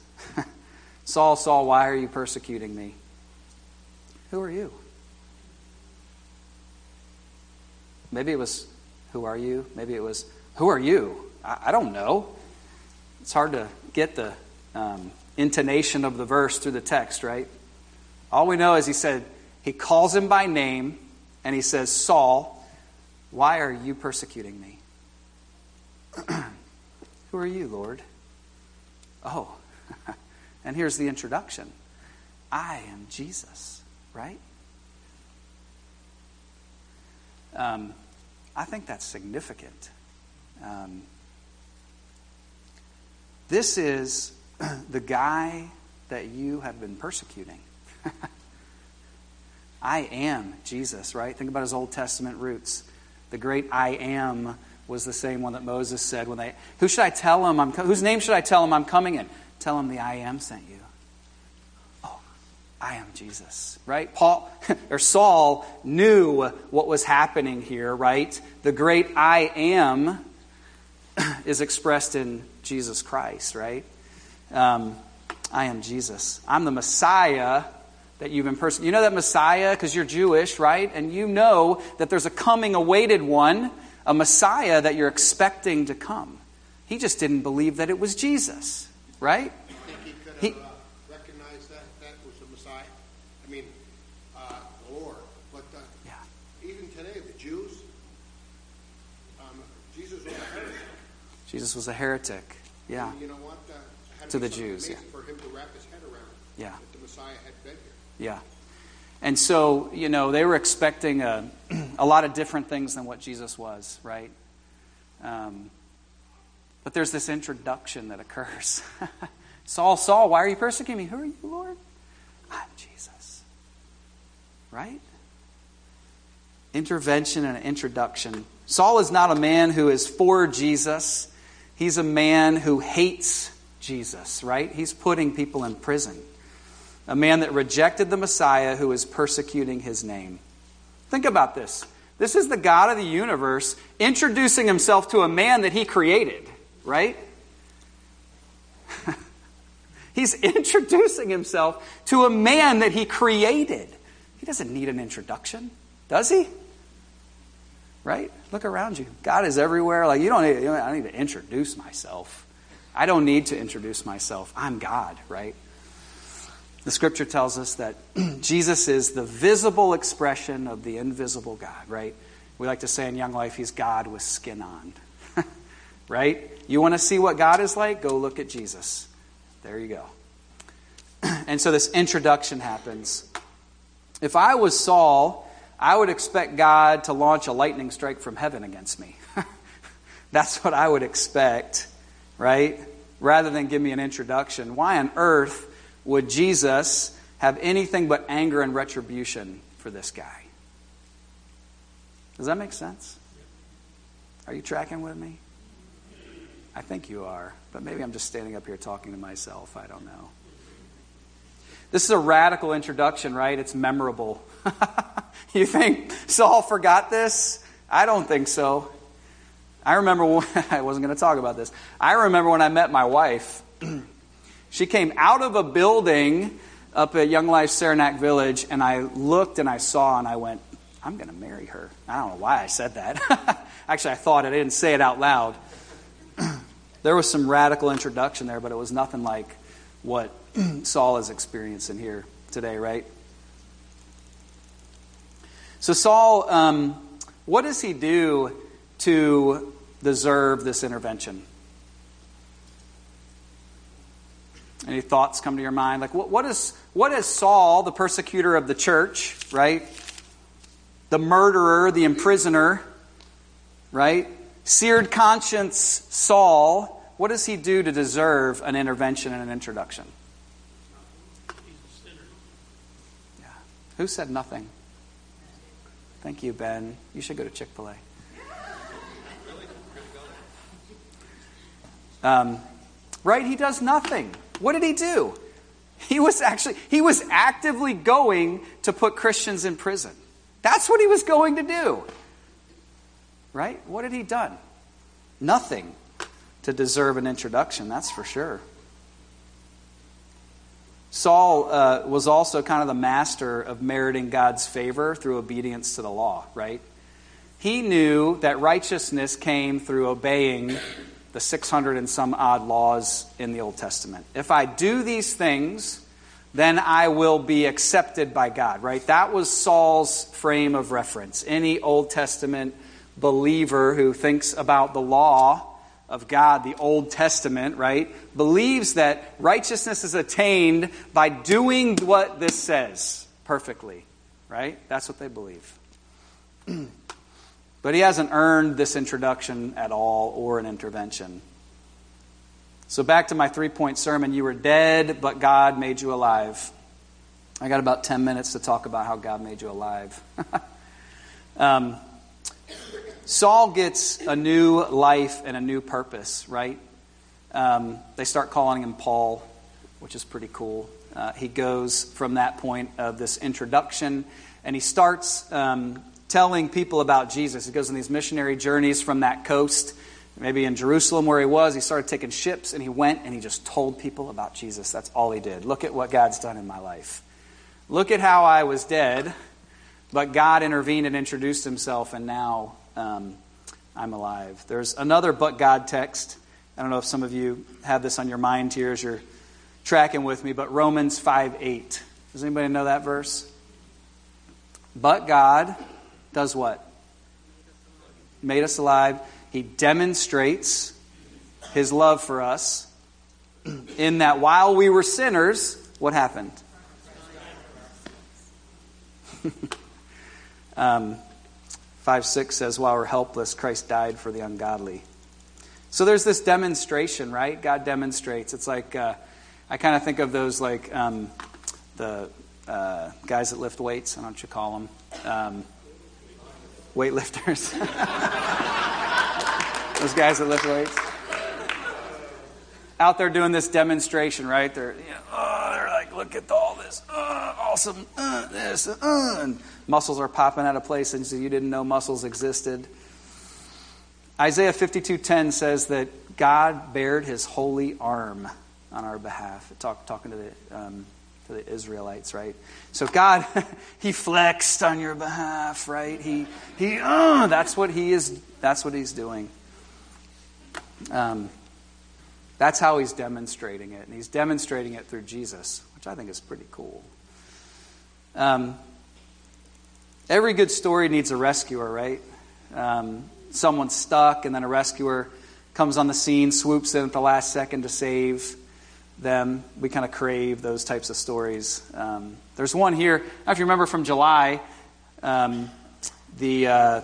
Saul, Saul, why are you persecuting me? Who are you? Maybe it was, Who are you? Maybe it was, Who are you? I, I don't know. It's hard to get the um, intonation of the verse through the text, right? All we know is he said, He calls him by name, and he says, Saul, why are you persecuting me? [CLEARS THROAT] Who are you, Lord? Oh, And here's the introduction I am Jesus, right? Um, I think that's significant. Um, this is [CLEARS THROAT] the guy that you have been persecuting. [LAUGHS] I am Jesus, right? Think about his Old Testament roots. The great I am was the same one that Moses said when they, who should I tell him I'm, whose name should I tell him I'm coming in? Tell him the I am sent you. Oh, I am Jesus, right? Paul [LAUGHS] or Saul knew what was happening here, right? The great I am [CLEARS THROAT] is expressed in Jesus Christ, right? Um, I am Jesus. I'm the Messiah that you've been persecuting. You know that Messiah because you're Jewish, right? And you know that there's a coming awaited one, a Messiah that you're expecting to come. He just didn't believe that it was Jesus right?
You think he could have he, uh, recognized that that was the Messiah? I mean, uh, the Lord. But uh, yeah. even today, the Jews, um, Jesus was a heretic.
Jesus was a heretic. Yeah.
And you know what? Uh,
to the Jews, yeah.
For him to wrap his head around.
Yeah.
That the Messiah had been here.
Yeah. And so, you know, they were expecting a, [CLEARS THROAT] a lot of different things than what Jesus was, right? Um, but there's this introduction that occurs. [LAUGHS] Saul, Saul, why are you persecuting me? Who are you, Lord? I'm Jesus. Right? Intervention and introduction. Saul is not a man who is for Jesus. He's a man who hates Jesus, right? He's putting people in prison. A man that rejected the Messiah who is persecuting his name. Think about this. This is the God of the universe introducing himself to a man that he created right? [LAUGHS] He's introducing himself to a man that he created. He doesn't need an introduction, does he? Right? Look around you. God is everywhere. Like you don't need, you know, I need to introduce myself. I don't need to introduce myself. I'm God, right? The scripture tells us that [CLEARS THROAT] Jesus is the visible expression of the invisible God, right? We like to say in Young Life, he's God with skin on right? You want to see what God is like? Go look at Jesus. There you go. [CLEARS THROAT] And so this introduction happens. If I was Saul, I would expect God to launch a lightning strike from heaven against me. [LAUGHS] That's what I would expect, right? Rather than give me an introduction. Why on earth would Jesus have anything but anger and retribution for this guy? Does that make sense? Are you tracking with me? I think you are, but maybe I'm just standing up here talking to myself. I don't know. This is a radical introduction, right? It's memorable. [LAUGHS] you think Saul forgot this? I don't think so. I remember when, [LAUGHS] I wasn't going to talk about this. I remember when I met my wife. [CLEARS THROAT] she came out of a building up at Young Life Saranac Village, and I looked and I saw and I went, I'm going to marry her. I don't know why I said that. [LAUGHS] Actually, I thought it. I didn't say it out loud. There was some radical introduction there, but it was nothing like what [CLEARS THROAT] Saul is experiencing here today, right? So, Saul, um, what does he do to deserve this intervention? Any thoughts come to your mind? Like, what, what, is, what is Saul, the persecutor of the church, right? The murderer, the imprisoner, right? Seared conscience Saul, what does he do to deserve an intervention and an introduction? Yeah. Who said nothing? Thank you, Ben. You should go to Chick fil A. Um, right? He does nothing. What did he do? He was actually, he was actively going to put Christians in prison. That's what he was going to do. Right? What had he done? Nothing to deserve an introduction, that's for sure. Saul uh, was also kind of the master of meriting God's favor through obedience to the law, right? He knew that righteousness came through obeying the 600 and some odd laws in the Old Testament. If I do these things, then I will be accepted by God, right? That was Saul's frame of reference. Any Old Testament believer who thinks about the law of God, the Old Testament, right, believes that righteousness is attained by doing what this says perfectly, right? That's what they believe. [CLEARS THROAT] but he hasn't earned this introduction at all or an intervention. So, back to my three point sermon you were dead, but God made you alive. I got about 10 minutes to talk about how God made you alive. [LAUGHS] um, Saul gets a new life and a new purpose, right? Um, they start calling him Paul, which is pretty cool. Uh, he goes from that point of this introduction and he starts um, telling people about Jesus. He goes on these missionary journeys from that coast, maybe in Jerusalem where he was. He started taking ships and he went and he just told people about Jesus. That's all he did. Look at what God's done in my life. Look at how I was dead, but God intervened and introduced himself, and now um, I'm alive. There's another but God text. I don't know if some of you have this on your mind here as you're tracking with me, but Romans 5 8. Does anybody know that verse? But God does what? Made us alive. He demonstrates his love for us in that while we were sinners, what happened? [LAUGHS] um, 5 6 says, While we're helpless, Christ died for the ungodly. So there's this demonstration, right? God demonstrates. It's like, uh, I kind of think of those like um, the uh, guys that lift weights. I don't know what you call them. Um, weightlifters. [LAUGHS] those guys that lift weights. Out there doing this demonstration, right? They're, you know, oh, look at all this. Uh, awesome. Uh, this. Uh, and muscles are popping out of places you didn't know muscles existed. Isaiah 52:10 says that God bared his holy arm on our behalf. Talk, talking to the, um, to the Israelites, right? So God, [LAUGHS] he flexed on your behalf, right? He, he, uh, that's what he is, that's what he's doing. Um, that's how he's demonstrating it. And he's demonstrating it through Jesus, which I think is pretty cool. Um, Every good story needs a rescuer, right? Um, someone's stuck, and then a rescuer comes on the scene, swoops in at the last second to save them. We kind of crave those types of stories. Um, there's one here, if you remember from July, um, the, uh,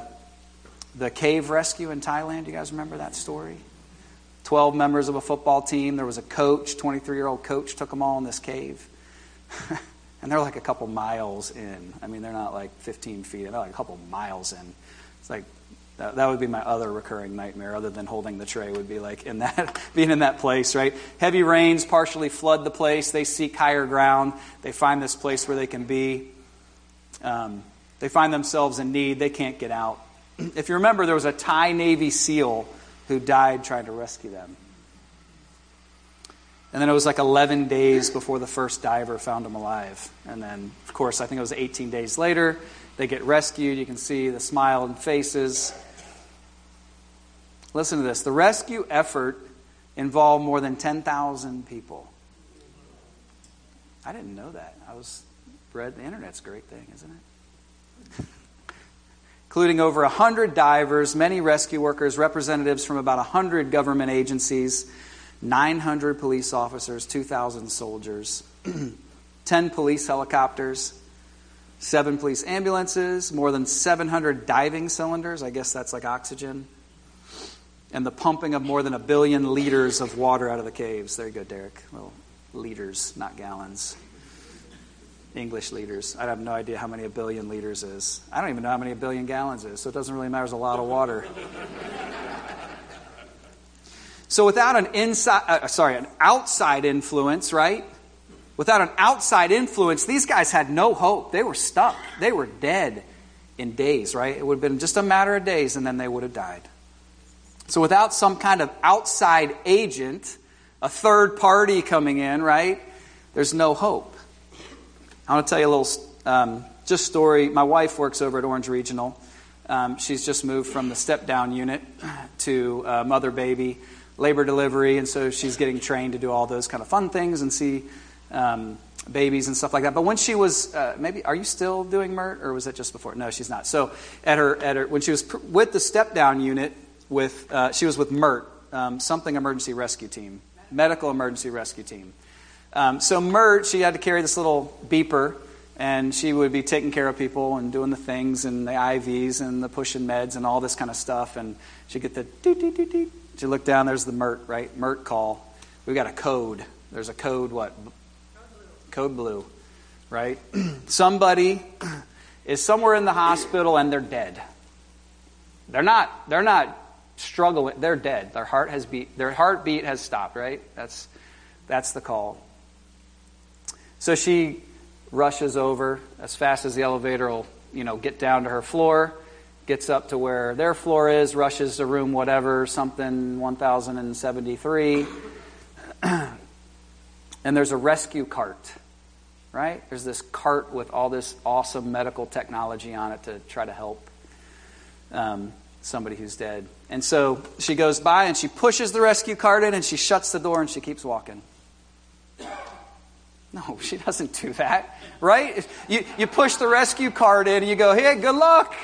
the cave rescue in Thailand. You guys remember that story? 12 members of a football team. There was a coach, 23 year old coach, took them all in this cave. [LAUGHS] And they're like a couple miles in. I mean, they're not like 15 feet, they're like a couple miles in. It's like That, that would be my other recurring nightmare, other than holding the tray, would be like in that, [LAUGHS] being in that place, right? Heavy rains partially flood the place. They seek higher ground. They find this place where they can be. Um, they find themselves in need. They can't get out. [CLEARS THROAT] If you remember, there was a Thai Navy SEAL who died trying to rescue them. And then it was like 11 days before the first diver found him alive. And then, of course, I think it was 18 days later, they get rescued. You can see the smile and faces. Listen to this the rescue effort involved more than 10,000 people. I didn't know that. I was read the internet's a great thing, isn't it? [LAUGHS] Including over 100 divers, many rescue workers, representatives from about 100 government agencies, 900 police officers, 2,000 soldiers, [CLEARS THROAT] 10 police helicopters, 7 police ambulances, more than 700 diving cylinders. I guess that's like oxygen and the pumping of more than a billion liters of water out of the caves. There you go, Derek. Well, liters, not gallons. English liters. I have no idea how many a billion liters is. I don't even know how many a billion gallons is, so it doesn't really matter. There's a lot of water. So without an inside, uh, sorry, an outside influence, right? Without an outside influence, these guys had no hope. They were stuck. They were dead in days, right? It would have been just a matter of days, and then they would have died. So without some kind of outside agent, a third party coming in, right, there's no hope. I want to tell you a little um, just story. My wife works over at Orange Regional. Um, she's just moved from the step down unit to uh, mother baby labor delivery, and so she's getting trained to do all those kind of fun things and see um, babies and stuff like that. But when she was uh, maybe, are you still doing MERT, or was that just before? No, she's not. So at her at her when she was pr- with the step down unit, with, uh, she was with MERT, um, something emergency rescue team, medical emergency rescue team. Um, so MERT, she had to carry this little beeper, and she would be taking care of people and doing the things and the IVs and the pushing meds and all this kind of stuff. And she'd get the doot, doot, doot, doot. She look down, there's the MERT, right? MERT call. We've got a code. There's a code, what? Code blue, right? [CLEARS THROAT] Somebody [CLEARS THROAT] is somewhere in the hospital and they're dead. They're not, they're not struggling. They're dead. Their heart has beat. Their heartbeat has stopped. Right. That's that's the call. So she rushes over as fast as the elevator will, you know, get down to her floor. Gets up to where their floor is, rushes to room whatever, something 1073. [CLEARS THROAT] and there's a rescue cart, right? There's this cart with all this awesome medical technology on it to try to help. Um, somebody who's dead. And so she goes by and she pushes the rescue cart in and she shuts the door and she keeps walking. No, [LAUGHS] she doesn't do that, right? You, you push the rescue cart in and you go, hey, good luck.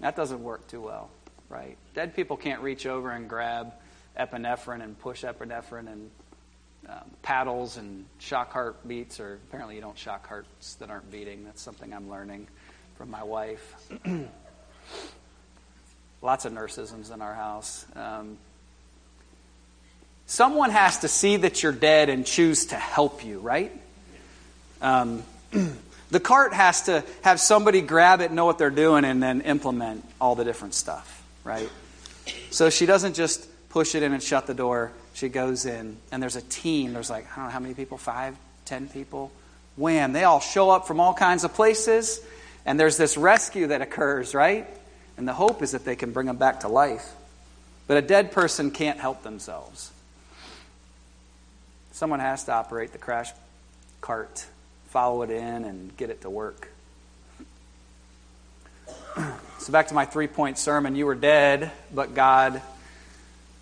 That doesn't work too well, right? Dead people can't reach over and grab epinephrine and push epinephrine and um, paddles and shock heart beats, or apparently you don't shock hearts that aren't beating. That's something I'm learning from my wife. [CLEARS THROAT] Lots of nurseisms in our house. Um, someone has to see that you're dead and choose to help you, right? Um, [CLEARS THROAT] the cart has to have somebody grab it, know what they're doing, and then implement all the different stuff, right? So she doesn't just push it in and shut the door. She goes in, and there's a team. There's like, I don't know how many people, five, ten people. Wham! They all show up from all kinds of places, and there's this rescue that occurs, right? And the hope is that they can bring them back to life. But a dead person can't help themselves. Someone has to operate the crash cart, follow it in, and get it to work. [CLEARS THROAT] So, back to my three point sermon you were dead, but God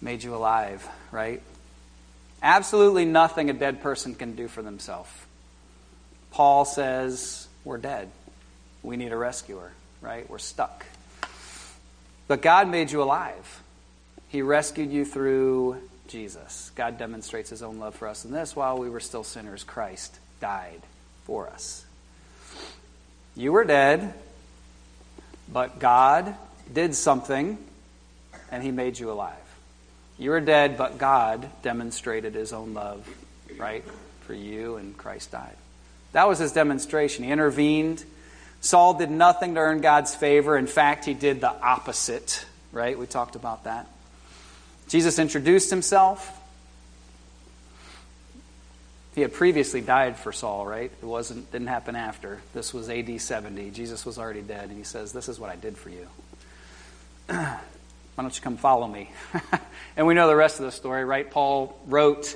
made you alive, right? Absolutely nothing a dead person can do for themselves. Paul says, We're dead. We need a rescuer, right? We're stuck. But God made you alive. He rescued you through Jesus. God demonstrates his own love for us in this while we were still sinners, Christ died for us. You were dead, but God did something and he made you alive. You were dead, but God demonstrated his own love, right, for you, and Christ died. That was his demonstration. He intervened. Saul did nothing to earn God's favor. In fact, he did the opposite, right? We talked about that. Jesus introduced himself. He had previously died for Saul, right? It wasn't didn't happen after. This was AD 70. Jesus was already dead, and he says, "This is what I did for you. [CLEARS THROAT] Why don't you come follow me?" [LAUGHS] and we know the rest of the story, right? Paul wrote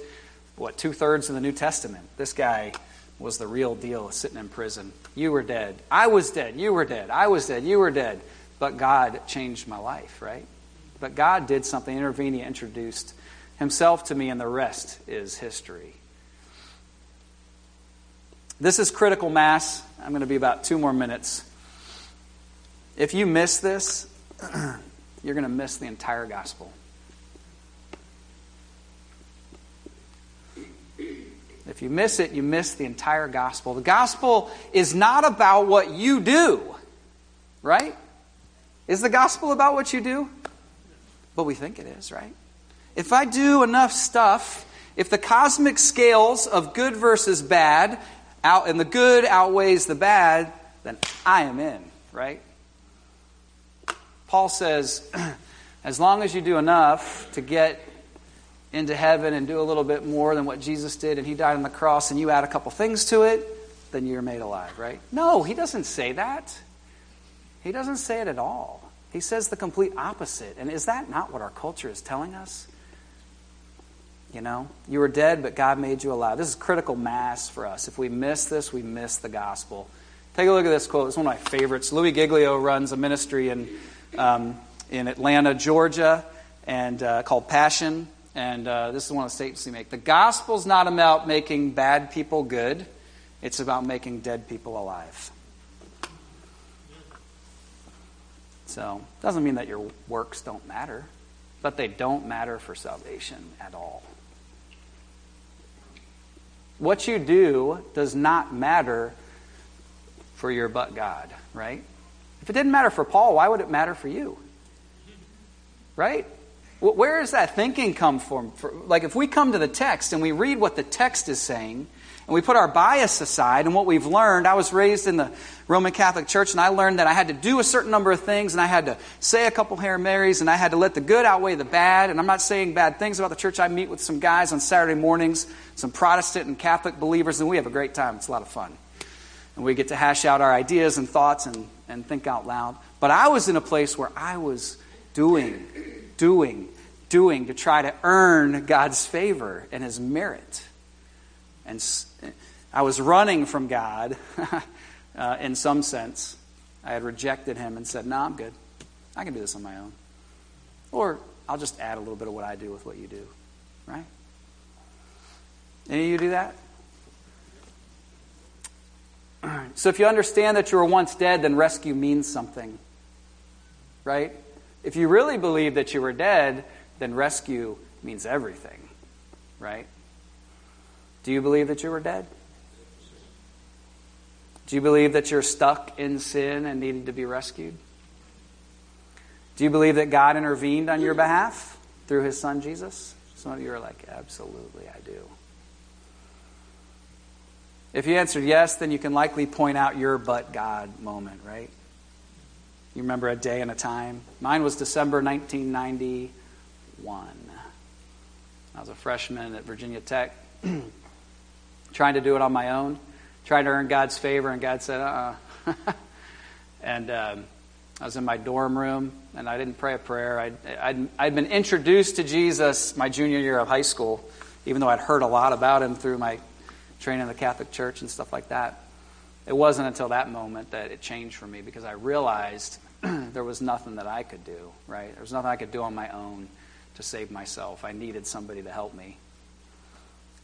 what two thirds of the New Testament. This guy was the real deal, sitting in prison. You were dead. I was dead. You were dead. I was dead. You were dead. But God changed my life, right? But God did something, intervened, introduced Himself to me, and the rest is history. This is critical mass. I'm going to be about two more minutes. If you miss this, [CLEARS THROAT] you're going to miss the entire gospel. If you miss it, you miss the entire gospel. The gospel is not about what you do, right? Is the gospel about what you do? But we think it is, right? If I do enough stuff, if the cosmic scales of good versus bad out and the good outweighs the bad, then I am in, right? Paul says, [CLEARS THROAT] as long as you do enough to get into heaven and do a little bit more than what Jesus did, and he died on the cross, and you add a couple things to it, then you're made alive, right? No, he doesn't say that. He doesn't say it at all. He says the complete opposite. And is that not what our culture is telling us? You know, you were dead, but God made you alive. This is critical mass for us. If we miss this, we miss the gospel. Take a look at this quote. It's one of my favorites. Louis Giglio runs a ministry in, um, in Atlanta, Georgia, and uh, called Passion. And uh, this is one of the statements he makes. The gospel's not about making bad people good, it's about making dead people alive. So, it doesn't mean that your works don't matter, but they don't matter for salvation at all. What you do does not matter for your but God, right? If it didn't matter for Paul, why would it matter for you? Right? Where does that thinking come from? Like, if we come to the text and we read what the text is saying, and we put our bias aside and what we've learned. I was raised in the Roman Catholic Church, and I learned that I had to do a certain number of things, and I had to say a couple Hail Marys, and I had to let the good outweigh the bad. And I'm not saying bad things about the church. I meet with some guys on Saturday mornings, some Protestant and Catholic believers, and we have a great time. It's a lot of fun. And we get to hash out our ideas and thoughts and, and think out loud. But I was in a place where I was doing, doing, doing to try to earn God's favor and His merit. And I was running from God [LAUGHS] uh, in some sense. I had rejected Him and said, No, I'm good. I can do this on my own. Or I'll just add a little bit of what I do with what you do. Right? Any of you do that? So if you understand that you were once dead, then rescue means something. Right? If you really believe that you were dead, then rescue means everything. Right? Do you believe that you were dead? Do you believe that you're stuck in sin and needed to be rescued? Do you believe that God intervened on your behalf through his son Jesus? Some of you are like, absolutely, I do. If you answered yes, then you can likely point out your but God moment, right? You remember a day and a time? Mine was December 1991. I was a freshman at Virginia Tech. [CLEARS THROAT] trying to do it on my own, trying to earn God's favor, and God said, uh uh-uh. [LAUGHS] and um, I was in my dorm room, and I didn't pray a prayer. I'd, I'd, I'd been introduced to Jesus my junior year of high school, even though I'd heard a lot about him through my training in the Catholic Church and stuff like that. It wasn't until that moment that it changed for me because I realized [CLEARS THROAT] there was nothing that I could do, right? There was nothing I could do on my own to save myself. I needed somebody to help me.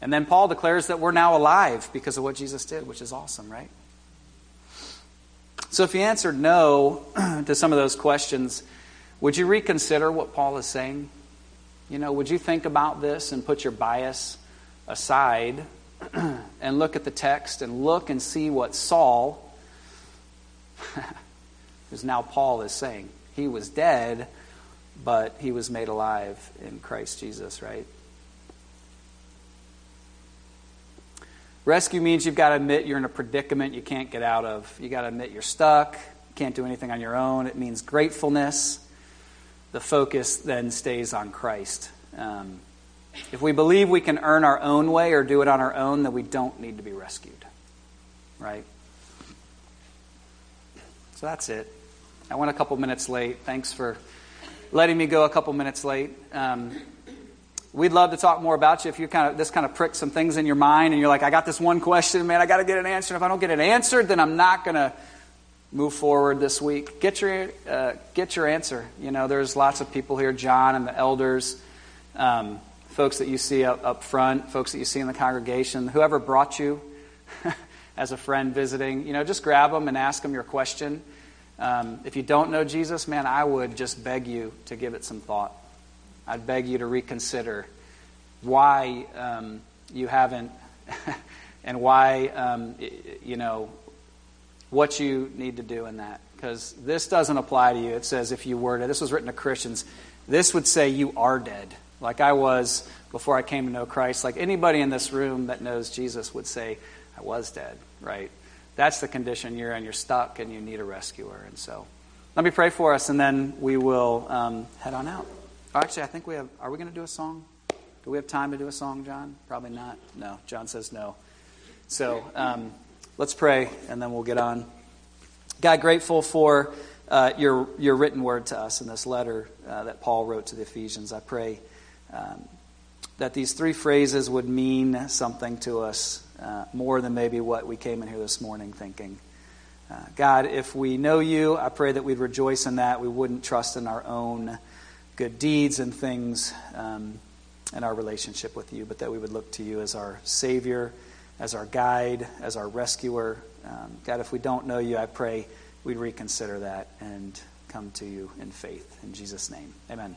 And then Paul declares that we're now alive because of what Jesus did, which is awesome, right? So if you answered no [CLEARS THROAT] to some of those questions, would you reconsider what Paul is saying? You know, would you think about this and put your bias aside [CLEARS THROAT] and look at the text and look and see what Saul, [LAUGHS] who's now Paul, is saying? He was dead, but he was made alive in Christ Jesus, right? Rescue means you've got to admit you're in a predicament you can't get out of. You've got to admit you're stuck, can't do anything on your own. It means gratefulness. The focus then stays on Christ. Um, if we believe we can earn our own way or do it on our own, then we don't need to be rescued. Right? So that's it. I went a couple minutes late. Thanks for letting me go a couple minutes late. Um, we'd love to talk more about you if you kind of this kind of pricks some things in your mind and you're like, I got this one question, man, I got to get an answer. If I don't get it answered, then I'm not going to move forward this week. Get your uh, get your answer. You know, there's lots of people here, John and the elders, um, folks that you see up, up front, folks that you see in the congregation, whoever brought you [LAUGHS] as a friend visiting. You know, just grab them and ask them your question. Um, if you don't know Jesus, man, I would just beg you to give it some thought. I'd beg you to reconsider why um, you haven't, [LAUGHS] and why, um, you know, what you need to do in that. Because this doesn't apply to you. It says if you were to, this was written to Christians, this would say you are dead. Like I was before I came to know Christ. Like anybody in this room that knows Jesus would say, I was dead, right? that's the condition you're in. You're stuck and you need a rescuer. And so let me pray for us and then we will um, head on out. Actually, I think we have, are we going to do a song? Do we have time to do a song, John? Probably not. No. John says no. So um, let's pray and then we'll get on. God, grateful for uh, your, your written word to us in this letter uh, that Paul wrote to the Ephesians. I pray um, that these three phrases would mean something to us uh, more than maybe what we came in here this morning thinking. Uh, God, if we know you, I pray that we'd rejoice in that. We wouldn't trust in our own good deeds and things um, in our relationship with you, but that we would look to you as our Savior, as our guide, as our rescuer. Um, God, if we don't know you, I pray we'd reconsider that and come to you in faith. In Jesus' name, amen.